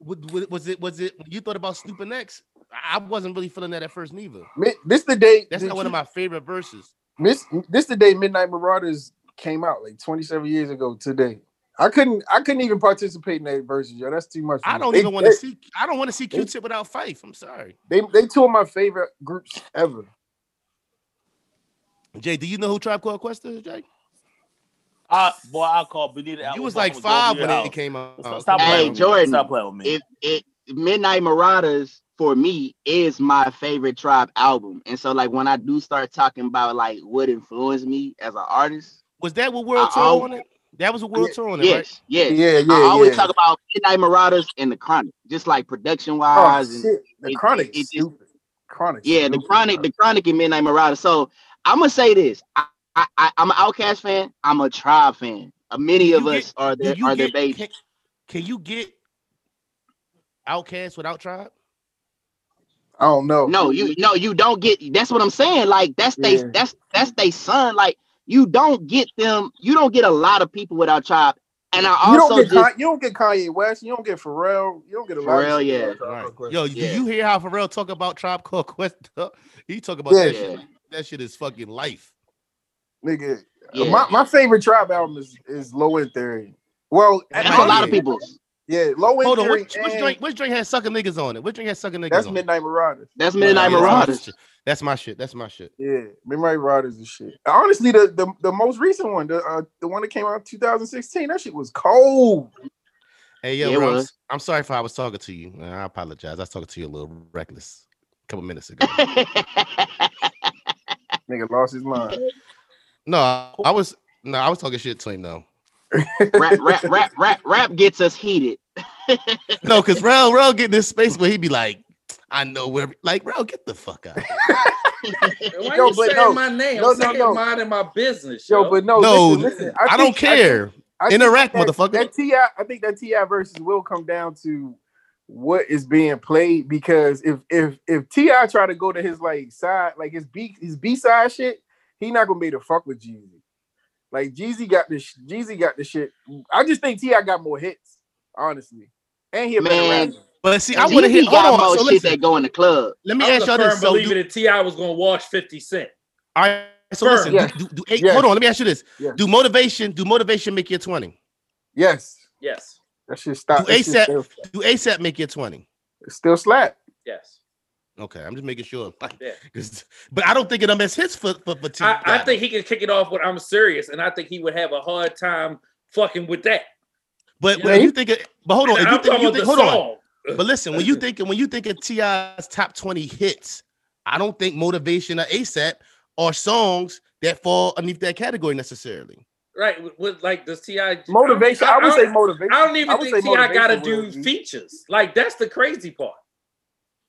was was it was it you thought about Snoop and X? I wasn't really feeling that at first neither. This the day. That's did not one of my favorite verses. Miss, this the day Midnight Marauders came out like 27 years ago today. I couldn't I couldn't even participate in that versus yo. That's too much. for I don't They- even want to see. I don't want to see Q-Tip without Phife. I'm sorry. They they two of my favorite groups ever. Jay, do you know who Tribe Called Quest is, Jay? I, boy, I call Benita. You was like five when it came out. Stop, stop Hey, playing. Jordan, Stop playing with me. If it Midnight Marauders for me is my favorite tribe album. And so like when I do start talking about like what influenced me as an artist, Was that what World I- Tour I'll- on it? That was a World Yeah, Tour on it, yes, right? yes. Yeah, yeah, I always yeah. talk about Midnight Marauders and the Chronic, just like production Oh wise and shit, the it- chronic it- it just- Chronic. Yeah, the stupid, chronic, the chronic and Midnight Marauders. So I'm gonna say this. I, I, I I'm an OutKast fan. I'm a Tribe fan. Uh, many of you us are Do their are their babies. can, can you get OutKast without Tribe? I don't know. No, you no, you don't get. That's what I'm saying. Like that's they Yeah. that's that's they son. Like you don't get them. You don't get a lot of people without Chop. And I you also don't get just Con- you don't get Kanye West. You don't get Pharrell. You don't get a lot. Pharrell, of shit yeah. Right. Yo, Yeah. do you hear how Pharrell talk about Tribe Called Quest? he talk about Yeah. that shit. That shit is fucking life. nigga. Uh, yeah. My, my favorite Tribe album is, is Low End Theory. Well, That's that's a lot of people. Yeah, Low End Hold on, Theory. which, which and- drink? Which drink has sucking niggas on it? Which drink has sucking niggas That's on Midnight Marauders. That's? Midnight Yeah, that's my Marauders. Shit. That's my shit. That's my shit. Yeah, Midnight Marauders and shit. Honestly, the, the the most recent one, the uh, the one that came out in 2016, that shit was cold. Hey, yo, Yeah, it bro, I'm, was. s- I'm sorry for I was talking to you. Uh, I apologize. I was talking to you a little reckless a couple minutes ago. Nigga lost his mind. no, I, I was no, I was talking shit to him though. rap, rap, rap, rap, rap gets us heated. No, because Rel, Rel get in this space where he'd be like, I know where, like, bro, get the fuck out. Why Yo, you but saying no, my name? no, I'm no, saying no. minding my business, Yo, yo. but no, no, listen, listen. I, don't think- I think- care. I think Interact, that, motherfucker. That T.I., I think that T.I. versus will come down to what is being played because if if if T.I. try to go to his like side, like his B his B side shit, he not gonna be able to fuck with Jeezy. Like Jeezy got this, Jeezy got the shit. I just think T.I. got more hits, honestly, and he a better Man, rapper. But see, I want to Jeezy hear. got Hold on. more So shit listen, that go in the club. let me I was ask y'all this. So, believer do, that T.I. was gonna wash 50 Cent. all right. So Firm. listen. Yes. Do, do, do eight, Yes. Hold on. Let me ask you this. Yes. Do motivation? Do motivation make you twenty? Yes, Yes, that should stop. Do that ASAP Do ASAP make you twenty? it still slap. yes. Okay, I'm just making sure. Yeah. 'Cause- but I don't think it'll miss hits for for, for T. I, I Dot. think he could kick it off with "I'm serious," and I think he would have a hard time fucking with that. But Yeah. when you think, it, but hold on. And If you I'm think, you think, the hold on. Song. But listen, when you think when you think of T.I.'s top twenty hits, I don't think motivation or ASAP are songs that fall underneath that category necessarily. Right, with, with like does T.I. Motivation. I, would don't- say motivation. I don't even would think say T.I. got to do will features. Like that's the crazy part.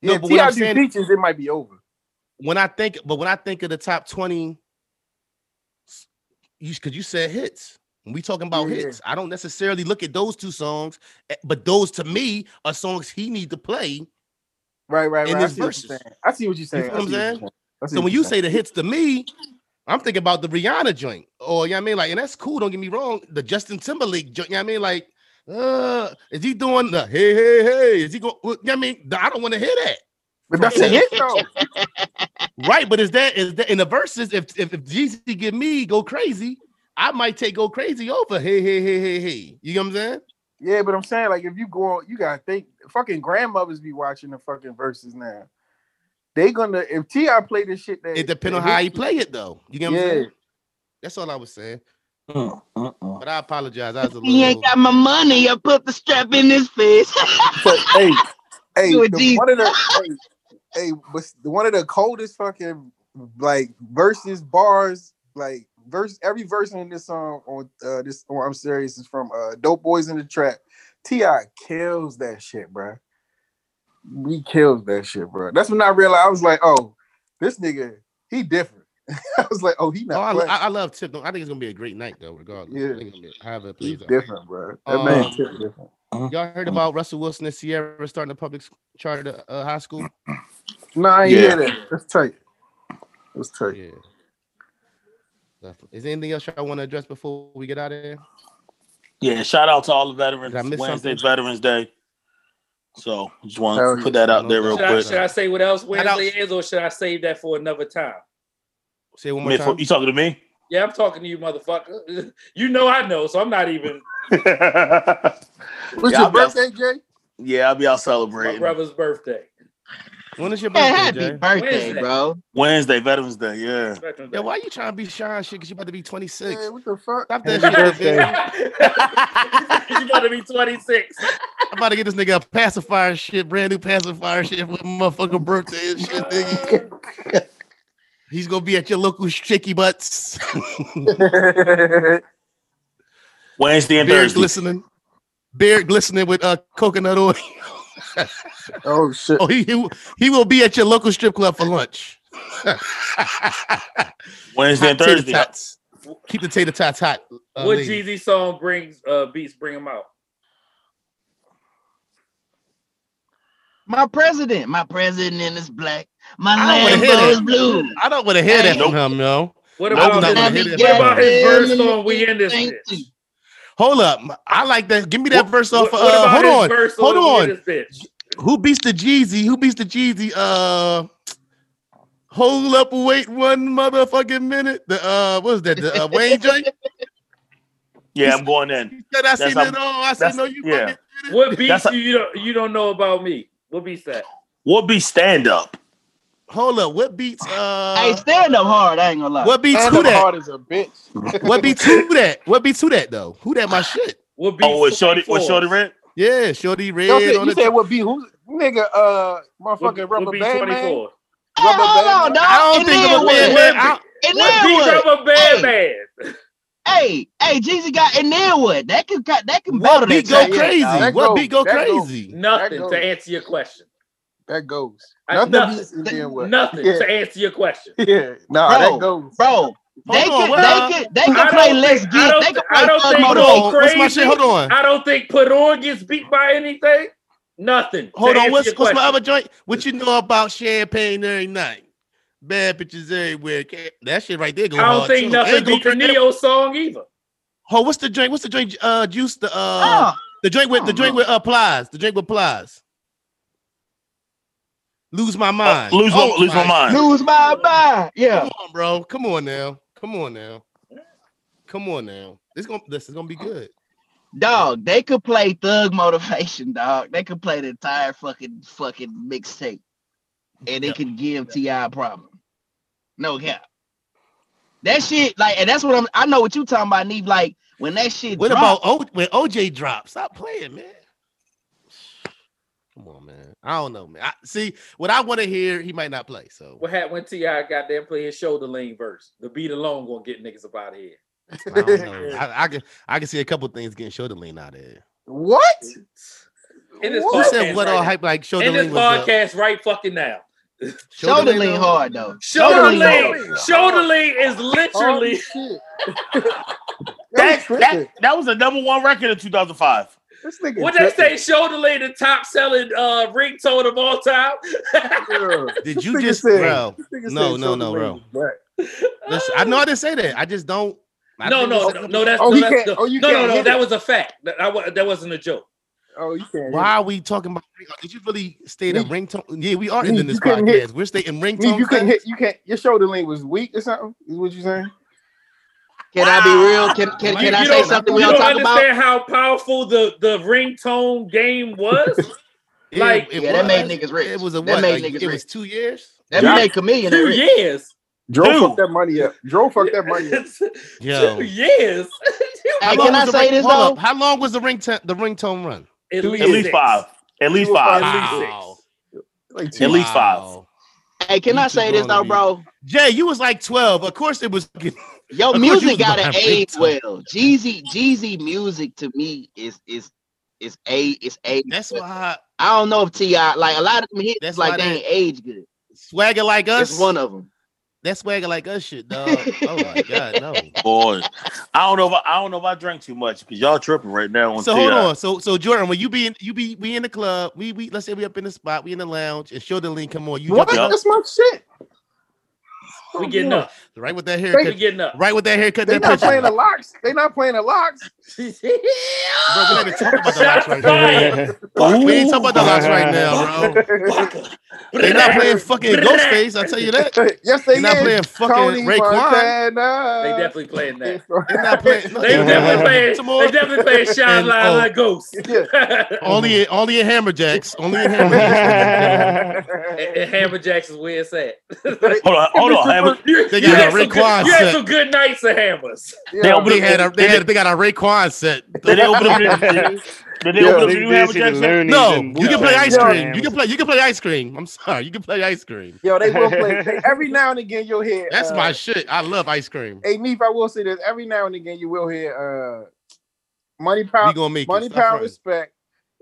No, Yeah, but what I'm T.I. do saying- features, it might be over. When I think, but when I think of the top twenty, you because you said hits. When we talking about Yeah. hits, I don't necessarily look at those two songs, eh, but those to me are songs he need to play. Right, right, in right. I see, what verses. you're saying. I see what you're saying. feel I what I'm saying? saying. So when you say the hits to me, I'm thinking about the Rihanna joint. Or you know what I mean? Like, and that's cool, don't get me wrong. The Justin Timberlake joint, you know what I mean? Like, uh, is he doing the hey, hey, hey? Is he going? You know what I mean? I don't want to hear that. But that's a hit though. Right, but is that is that in the verses? If if, if Jeezy give me go crazy, I might take go crazy over. Hey, hey, hey, hey, hey. You know what I'm saying? Yeah, but I'm saying like if you go, you gotta think. Fucking grandmothers be watching the fucking Verzuz now. They gonna if T.I. play this shit. That It depends on how hit he play it though. You get what I'm saying? That's all I was saying. Mm, mm. But I apologize. I was a little. He ain't got my money. I put the strap in his face. But hey, hey, You the- one of the hey, hey, but one of the coldest fucking like verses bars, like verse every verse in this song on uh this on I'm serious is from uh Dope Boys in the Trap. T.I. kills that shit, bro. He kills that shit, bro. That's when I realized I was like, oh, this nigga, he different. I was like, oh, he Oh, not. I. I, I love Tip. though. I think it's gonna be a great night though, regardless. Yeah. I think it's gonna be, however it He's plays out. different, bro. That man Um, Tip different. Y'all heard about Russell Wilson and Ciara starting a public charter uh, high school? Nah, I ain't Yeah. hear that. That's tight. That's tight. Yeah. Definitely. Is there anything else y'all want to address before we get out of here? Yeah, shout out to all the veterans. Did I Wednesday's something? Veterans Day. So just want Hell to put that out there real Should I, quick. should I say what else Wednesday is, or should I save that for another time? Say it one more time. you talking to me? Yeah, I'm talking to you, motherfucker. You know I know, so I'm not even What's Yeah, your I'll be out- birthday, Jay? yeah, I'll be out celebrating. my celebrating brother's birthday. When is your Man, birthday, happy Jay? birthday, Wednesday. bro. Wednesday, Veterans Day. Yeah. Veterans Yeah, Day. why you trying to be shy and shit? Because you about to be 26. Hey, what the fuck? Stop that shit, birthday. you about to be 26. I'm about to get this nigga a pacifier shit, brand new pacifier shit for motherfucking birthday and shit, nigga. He's gonna be at your local shaky butts. Wednesday and Beard Thursday. glistening. Beard glistening with uh coconut oil. oh shit. oh, he, he will- he will be at your local strip club for lunch. Wednesday Hot and Thursday. tots. Keep the tater tots hot. uh, what lady. Jeezy song brings uh beats bring him out? My president, my president is black. My I don't wanna hear Lambo that. is blue. I don't want to hear that Nope. from him, yo. What I'm about not his, gonna hear what that. about his verse Goddamn, on We In This thank Bitch? you. Hold up. I like that. Give me that verse off. What, what uh, hold on. verse Hold on We on. In This Bitch? Who beats the Jeezy? Who beats the Jeezy? Uh, hold up, wait one motherfucking minute. The uh, what was that? The uh, Wayne joint. Yeah, I'm going in. He said, "I That's seen how- it all." I said, that's- "No, you yeah. fucking." What beats a- you, you don't you don't know about me? What beats that? What be stand up? Hold up. What beats? Uh, Hey, stand up hard. I ain't gonna lie. what beats And who that? hard as a bitch. What beats who that? What beats who that though? Who that? My shit. What beats? Oh, with Shawty, with 24? Shawty Redd? Yeah, Shawty Redd Yo, said, on you the. said what be who nigga uh What, motherfucking what rubber beats band man? 24? Hey, Rubber hold band on, man? dog. I don't And think of a band, man. I- And What then beats what? of a bad man? Hey, hey, Jeezy got and then what? That can. That can What beat go track, crazy? dog. That What goes- beat go that goes. crazy? Nothing to answer your question. That goes. I- Nothing, nothing. beats and then? Nothing Yeah. to answer your question. Yeah, nah, Bro, that goes. Bro, they Hold on, could, well, they could, they could I play don't Let's Get. They could thi- play I don't think Hold Go on. What's my shit? Hold on. I don't think Put On gets beat by anything. Nothing. Hold on. What's what's my other joint? What you know about champagne every night? Bad bitches everywhere. That shit right there go I don't hard, think too. nothing And go beat the. Ne-Yo song either. Oh, what's the drink? What's the drink? Uh, juice. The uh, Oh, the drink with the don't drink know. with uh, Plies. The drink with Plies. Lose my mind. Uh, lose my Oh lose my mind. lose my mind. Yeah. Come on, bro. Come on now. Come on now. Come on now. This gonna this is gonna be good. Dog, they could play Thug Motivation, dog. They could play the entire fucking fucking mixtape, and they Yep. could give Ti a problem. No cap. That shit, like, and that's what I'm. I know what you talking about, Neef. Like when that shit. What drop, about o, when OJ drops? Stop playing, man. Come on, man. I don't know, man. I, see what I want to hear. He might not play. So What happened when T.I. got there and play his shoulder lean verse? The beat alone gonna get niggas up out of here. I don't know. I, I can I can see a couple things getting shoulder lean out of there. What? In this Who What? said podcast what right all hype like shoulder In this lean was? podcast right fucking now. shoulder lean hard though. Shoulder lean lean. Shoulder lean is Oh, literally shit. That, That, that, that was the number one record in 2005. This nigga what they tripping. say. Shoulder lean, the top selling uh ringtone of all time. Yeah. Did you just, said- bro? No, no, no, bro. Listen, I know I didn't say that. I just don't. I no, no, no, no, that's oh, no, that's, no, oh, no, no, no, that it. was a fact. That, I, that wasn't a joke. Oh, you can't. Why are we talking about? Did you really state a Me- ringtone? Yeah, we are Me, ending this podcast. hit- We're stating Me, ringtone. you couldn't hit. You can't. Your shoulder length was weak or something. Is what you saying? Can I be real? Can can, You can I you say something you we don't don't talk about? understand how powerful the the ringtone game was. Like- it Yeah, that made niggas rich. It was a That what? made like, niggas it was rich. two years. That Yeah. make a million. Two rich. years. Joe Two. fucked that money up. Joe fucked that money up. Yo. Two years. Hey, How can long I was the say ring- this though? up. How long was the ringtone the ringtone run? At Two At least five. At least Two or five. At least Wow. Like At least five. Hey, can You I say this though, bro? Jay, you was like 12. Of course it was fucking- Your Of course you was music gotta age ringtone. well. Jeezy, Jeezy music to me is is is a is a. That's why I I, don't know if Ti like a lot of them hits That's like why they they- ain't age good. swagger like us. It's one of them. That swagger like us shit, dog. oh my god, no. Boy, I don't know if I, I don't know if I drank too much because y'all tripping right now on So TI. hold on. So so Jordan, when you be in you be we in the club, we we let's say we up in the spot, we in the lounge, and show the link, come on, you What? jump Yup. That's my shit. Oh, we getting up. right with that We haircut, getting up. right with that haircut, They that not picture. playing the LOX. They're not playing the LOX. Bro, we're not even talking about the LOX right now. Ooh. We ain't talking about the LOX right now, bro. They're not playing fucking Ghostface, I tell you that. yes, they are not is. playing fucking Tony Raekwon. Montana. They definitely playing that. They not playing. They definitely playing. Some more. They definitely playing Shine And, Line oh. like Ghost. Yeah. Only only in Hammerjacks. Only in Hammerjacks. and, and Hammer Jackson's where it's at. Hold on, hold on. Hammer. You, They got had a some good- Raekwon You had some good nights of hammers. Yeah. They They had a they had they got a Raekwon set. Did they open up? Did, did they Yeah. open up the new did Hammer Jackson? No, you can play ice Yeah. cream. You can play you can play ice cream. I'm sorry, you can play ice cream. Yo, they will play. they- every now and again, you'll hear. That's uh, my shit. I love ice cream. Hey, Neef, I will say this. Every now and again, you will hear uh, money, We power, gonna make money, it. Power, fronting. respect.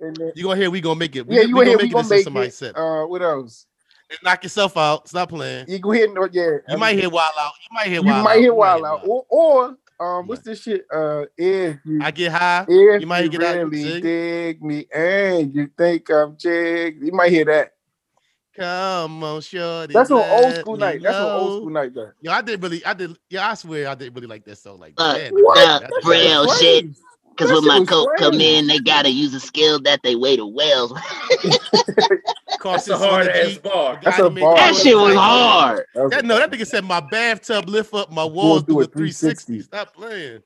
And then, You gonna hear we gonna make it. We, yeah, we you gonna will hear. make We it. gonna This is make somebody it. said. Uh, what else? Knock yourself out. Stop playing. You go ahead. and- Yeah, You might hear Wild Out. You might hear You Wild Out. might hear Wild Out, or or um, what's this shit? Uh, if you I get high. if you might you get out and really sing. dig me and you think I'm jig, you might hear that. Come on, shorty. That's on old school me night. That's on old school night. Though. Yo, I did really, I did. Yeah, I swear, I did really like that song. Like, Uh, that. What? That's real That's shit. Crazy. Cause when my was coat come in, they gotta use a skill that they weigh the wells. That's Carson a hard ass bar. That's a that bar. that shit was hard. That no, that nigga said my bathtub lift up my walls do do a a 360. 360. Stop playing.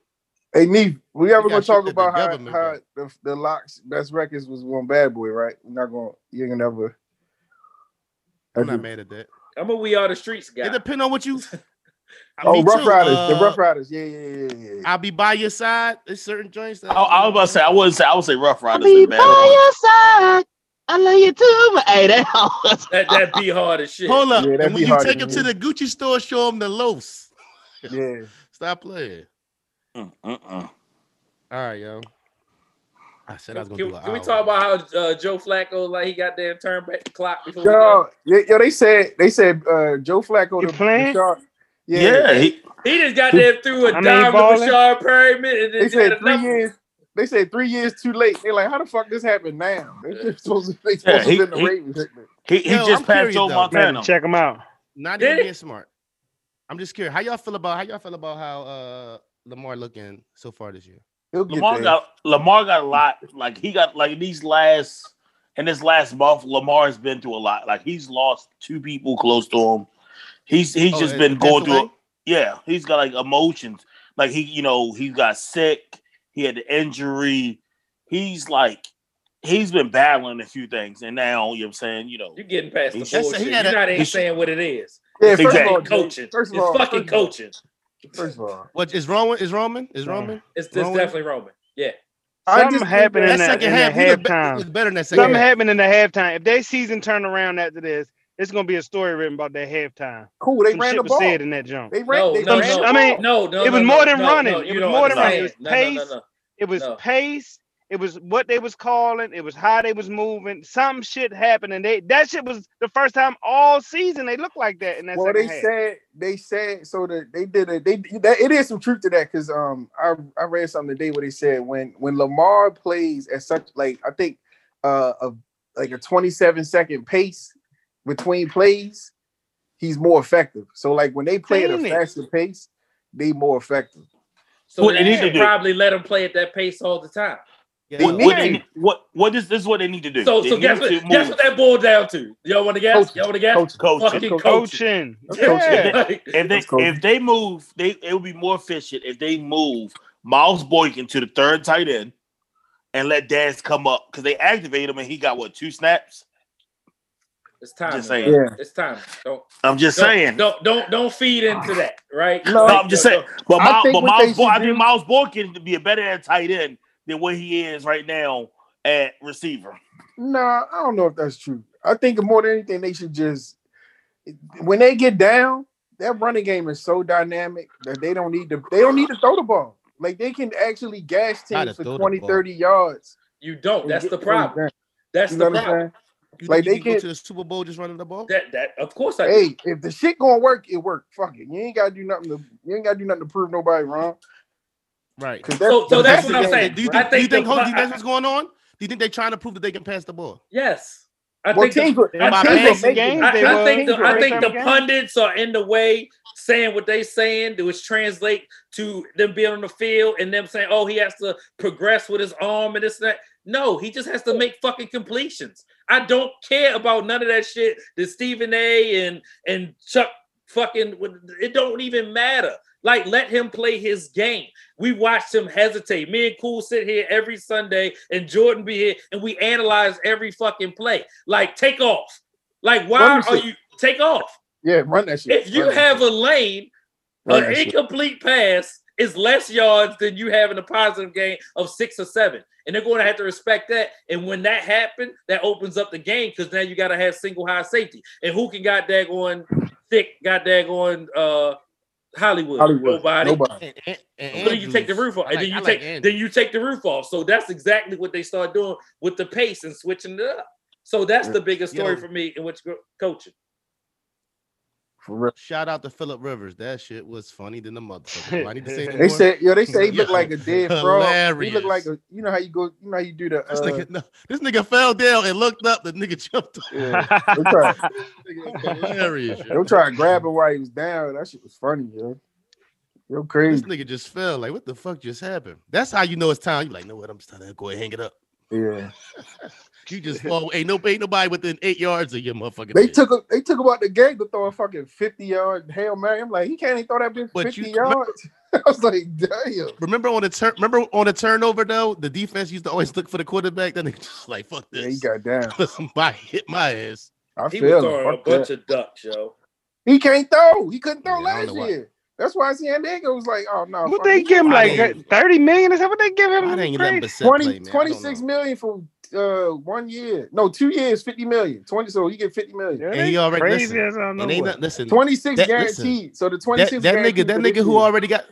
Hey, Neef, we ever gonna talk about the how, government how the, the LOX best records was one bad boy, right? We're not gonna you ain't gonna never. I'm not mad at that. I'm a we are the streets guy. It depend on what you. I Oh, mean, Rough too, Riders, the uh, Ruff Ryders, yeah, yeah, yeah, yeah. yeah. I'll be by your side. There's certain joints that I, I was about to say I wouldn't say I would say Ruff Ryders. I'll Riders be is by your side. I love you too. But hey, that was that that be hard as shit. Hold up. Yeah, and when you take him to the Gucci store, show him the loafs. yeah. Stop playing. Mm, mm. All right, yo. I said I was gonna do an can we talk about how uh, Joe Flacco like he got damn turn back the clock before Yo, yeah, yo, they said they said uh, Joe Flacco You the, playing? the shark. Yeah, Yeah, he, He just got there through a I mean, dime to balling. Breshad Perriman and they said three another. years. They said three years too late. They're like, how the fuck this happened now? They just supposed to, they supposed he- to been the he- Ravens. he, he Yo, just I'm passed curious, Joe though. Man, Montana. check them out. Not even it? being smart. I'm just curious. How y'all feel about how y'all feel about how uh Lamar looking so far this year? Lamar there. got Lamar got a lot. Like he got like these last in this last month, Lamar's been through a lot. Like he's lost two people close to him. He's he's Oh, just been going through. away? A, yeah, he's got like emotions. Like he, you know, he got sick. He had the injury. He's like he's been battling a few things, and now you know what I'm saying. You know, You're getting past the He's- bullshit. he You're a- not even saying what it is. Yeah, first Exactly. of all, coaching. First of it's all, fucking first coaching. First of all, What is Roman? Is Roman? Is Roman? It's, it's Roman? definitely Roman. Yeah. I Something just think happened that- in That the- second in the half, he looked, be- better than that second Something half. happened in the halftime. If they season turned around after this, it's gonna be a story written about that halftime. cool. They Some ran shit the ball. said in that jump. They ran. No, they no, ran no. the I mean. No, no, it was no, more than no, running. No, It was more than running. It was No, no, no, pace. no. It was No. pace. It was what they was calling. It was how they was moving. Some shit happened, and they that shit was the first time all season they looked like that And that's Well, they half. said they said so that they did it. They that it is some truth to that because um I I read something today where they said when when Lamar plays at such like I think uh a like a 27 second pace between plays, he's more effective. So like when they play at a Ain't it? faster pace, they more effective. So What they they need should to do- probably let him play at that pace all the time. Yeah, They what, need what, to. they, what what is this is what they need to do? So, They so guess what? Guess what that boiled down to? Y'all want to guess? Coaching. Y'all want to guess? Coaching. coaching. Fucking That's coaching. Coaching. That's Yeah. coaching. Like, If they That's cool. if they move, they it would be more efficient if they move Miles Boykin to the third tight end and let Daz come up because they activate him and he got what two snaps. It's time. Just saying. Yeah. It's time. Don't, I'm just don't, saying. Don't don't don't feed into ah. that, right? No, No, I'm just saying. But, I Miles, think but what they Miles, Boy, should I think Miles Boykin to be a better at tight end than what he is right now at receiver. Nah, I don't know if that's true. I think more than anything, they should just when they get down, that running game is so dynamic that they don't need to they don't need to throw the ball. Like they can actually gas Gotta teams for throw 20, 30 yards. You don't. That's the problem. That's You the know what problem. Saying? You Like, think you they can go to the Super Bowl just running the ball? That that of course I do. Hey, if the shit gonna work, it work. Fuck it. You ain't gotta do nothing to you ain't gotta do nothing to prove nobody wrong. Right. 'Cause So- so the that's what I'm game, saying. Do you right? think, do you think think, the- hold do you think I- that's what's going on? Do you think they're trying to prove that they can pass the ball? Yes. I Well, think the- teams I think basic games, I, I think the, I think the pundits are in the way saying what they saying, which translate to them being on the field and them saying, "Oh, he has to progress with his arm and this and that." No, he just has to make fucking completions. I don't care about none of that shit that Stephen A. and and Chuck fucking. It don't even matter. Like, let him play his game. We watched him hesitate. Me and Cool sit here every Sunday, and Jordan be here, and we analyze every fucking play. Like, take off. Like, why are you take off? Yeah, run that shit. If you Run have a lane, Run an that shit. incomplete pass is less yards than you have in a positive game of six or seven. And they're going to have to respect that. And when that happened, that opens up the game because now you got to have single high safety. And who can got that going thick, got that going uh Hollywood? Hollywood. Nobody. Nobody. And, and, and So then you take the roof off, I and like- then you like take Andrews. then you take the roof off. So that's exactly what they start doing with the pace and switching it up. So that's the biggest story Yo. for me in which coaching. For real. Shout out to Philip Rivers. That shit was funny than the motherfucker. Do I need to say They anymore? said, yo, they say he looked like a dead frog. He looked like a, you know how you go, you know how you do the. This Uh, nigga, no, this nigga fell down and looked up. The nigga jumped. up. yeah, they try, Hilarious. they yo. try to grab him while he was down. That shit was funny, yo. Yo, crazy. This nigga just fell. Like, what the fuck just happened? That's how you know it's time. You like, know what? I'm just trying to go ahead and hang it up. Yeah, You just fall. Ain't no, ain't nobody within eight yards of your motherfucking. they head. took him. They took him out the game to throw a fucking fifty yard hail mary. I'm like, he can't even throw that bitch But fifty you- yards. I was like, damn. Remember on the turn. Remember on the turnover though, the defense used to always look for the quarterback. Then they just like, fuck Yeah, he got down. Somebody hit my ass. I He was feel throwing a bunch that. of ducks, yo. He can't throw. He couldn't throw Yeah, last know why. year. That's why San Diego was like, oh no. What they give him Why like they- 30 million? Is that what they give him? Why they ain't letting 20, play, man? I don't 26 know. million for uh one year. No, two years, 50 million. 20, so you get 50 million. Yeah, And he already- crazy listen, as I don't know And ain't what. not listen. 26 That- listen, guaranteed. so the 26 that nigga, that nigga who already got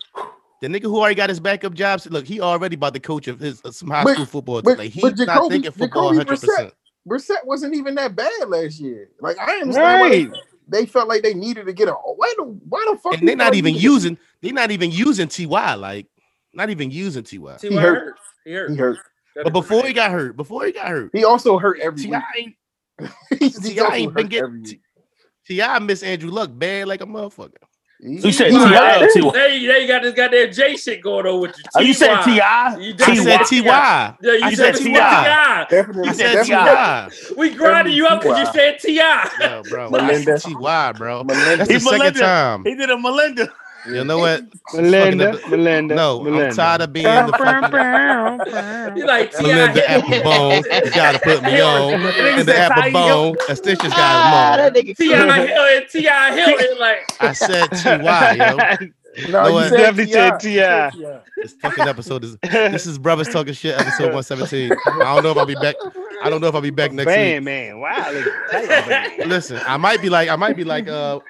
the nigga who already got his backup jobs. Look, he already about the coach of his uh, some high But- school football. but- like he's but not Jacoby- thinking football 100. percent Brissett wasn't even that bad last year. Like I understand why they, felt like they needed to get a why the why the fuck And they're not even using. They're not even using Ty. Like not even using Ty. See He hurt. hurt. He hurt. He hurt. But before he got hurt, before he got hurt, He also hurt every Ti ain't He's, he's T.I. also ain't been getting- every week. Ti miss Andrew Luck bad like a motherfucker. He- You said T.I. There or you, T.Y.? there you, there you got this goddamn J shit going on with you. Oh, you said TY. Ti? You I said T.Y. Ty. Yeah, you I said said Ti. T.Y. Definitely, I said. Ti. We grinding you up because you said Ti. Yo, bro. Melinda. Ty, bro. Melinda. That's the He's second time. He did a Melinda. You know what? Melinda, Fucking- Melinda. No, Melinda. I'm tired of being the fucking You like Ti. Melinda Applebone. You gotta put me on. And the said Ty Applebone. Extensions Ah, got that nigga Ti Hill and Ti Hill is like. I said Ty, yo. No, know you said Definitely said T.I. T.I. This fucking episode is this is brothers talking shit episode 117. I don't know if I'll be back. I don't know if I'll be back next Man, week. man, wow. Listen, I might be like I might be like uh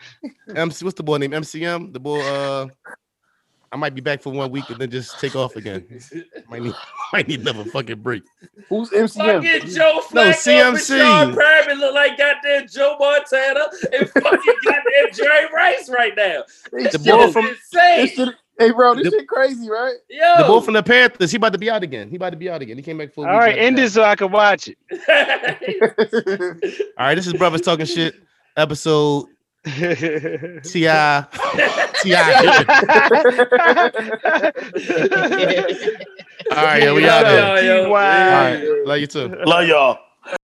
MC what's the boy name? MCM? The boy uh I might be back for one week and then just take off again. Might need might need another fucking break. Who's MCM? Fucking Joe No, Flacco and CMC. Breshad Perriman look like goddamn Joe Montana and fucking goddamn Jerry Rice right now. They The boy from- this insane. shit- Hey, bro, this The- shit crazy, right? Yeah. The boy from the Panthers, he about to be out again. He about to be out again. He came back full. All right, end it so I can watch it. All right, this is brothers talking shit episode Ti Ti. All right, yeah, we out there. Yo, yo, All T.Y. right, love you too. Love y'all.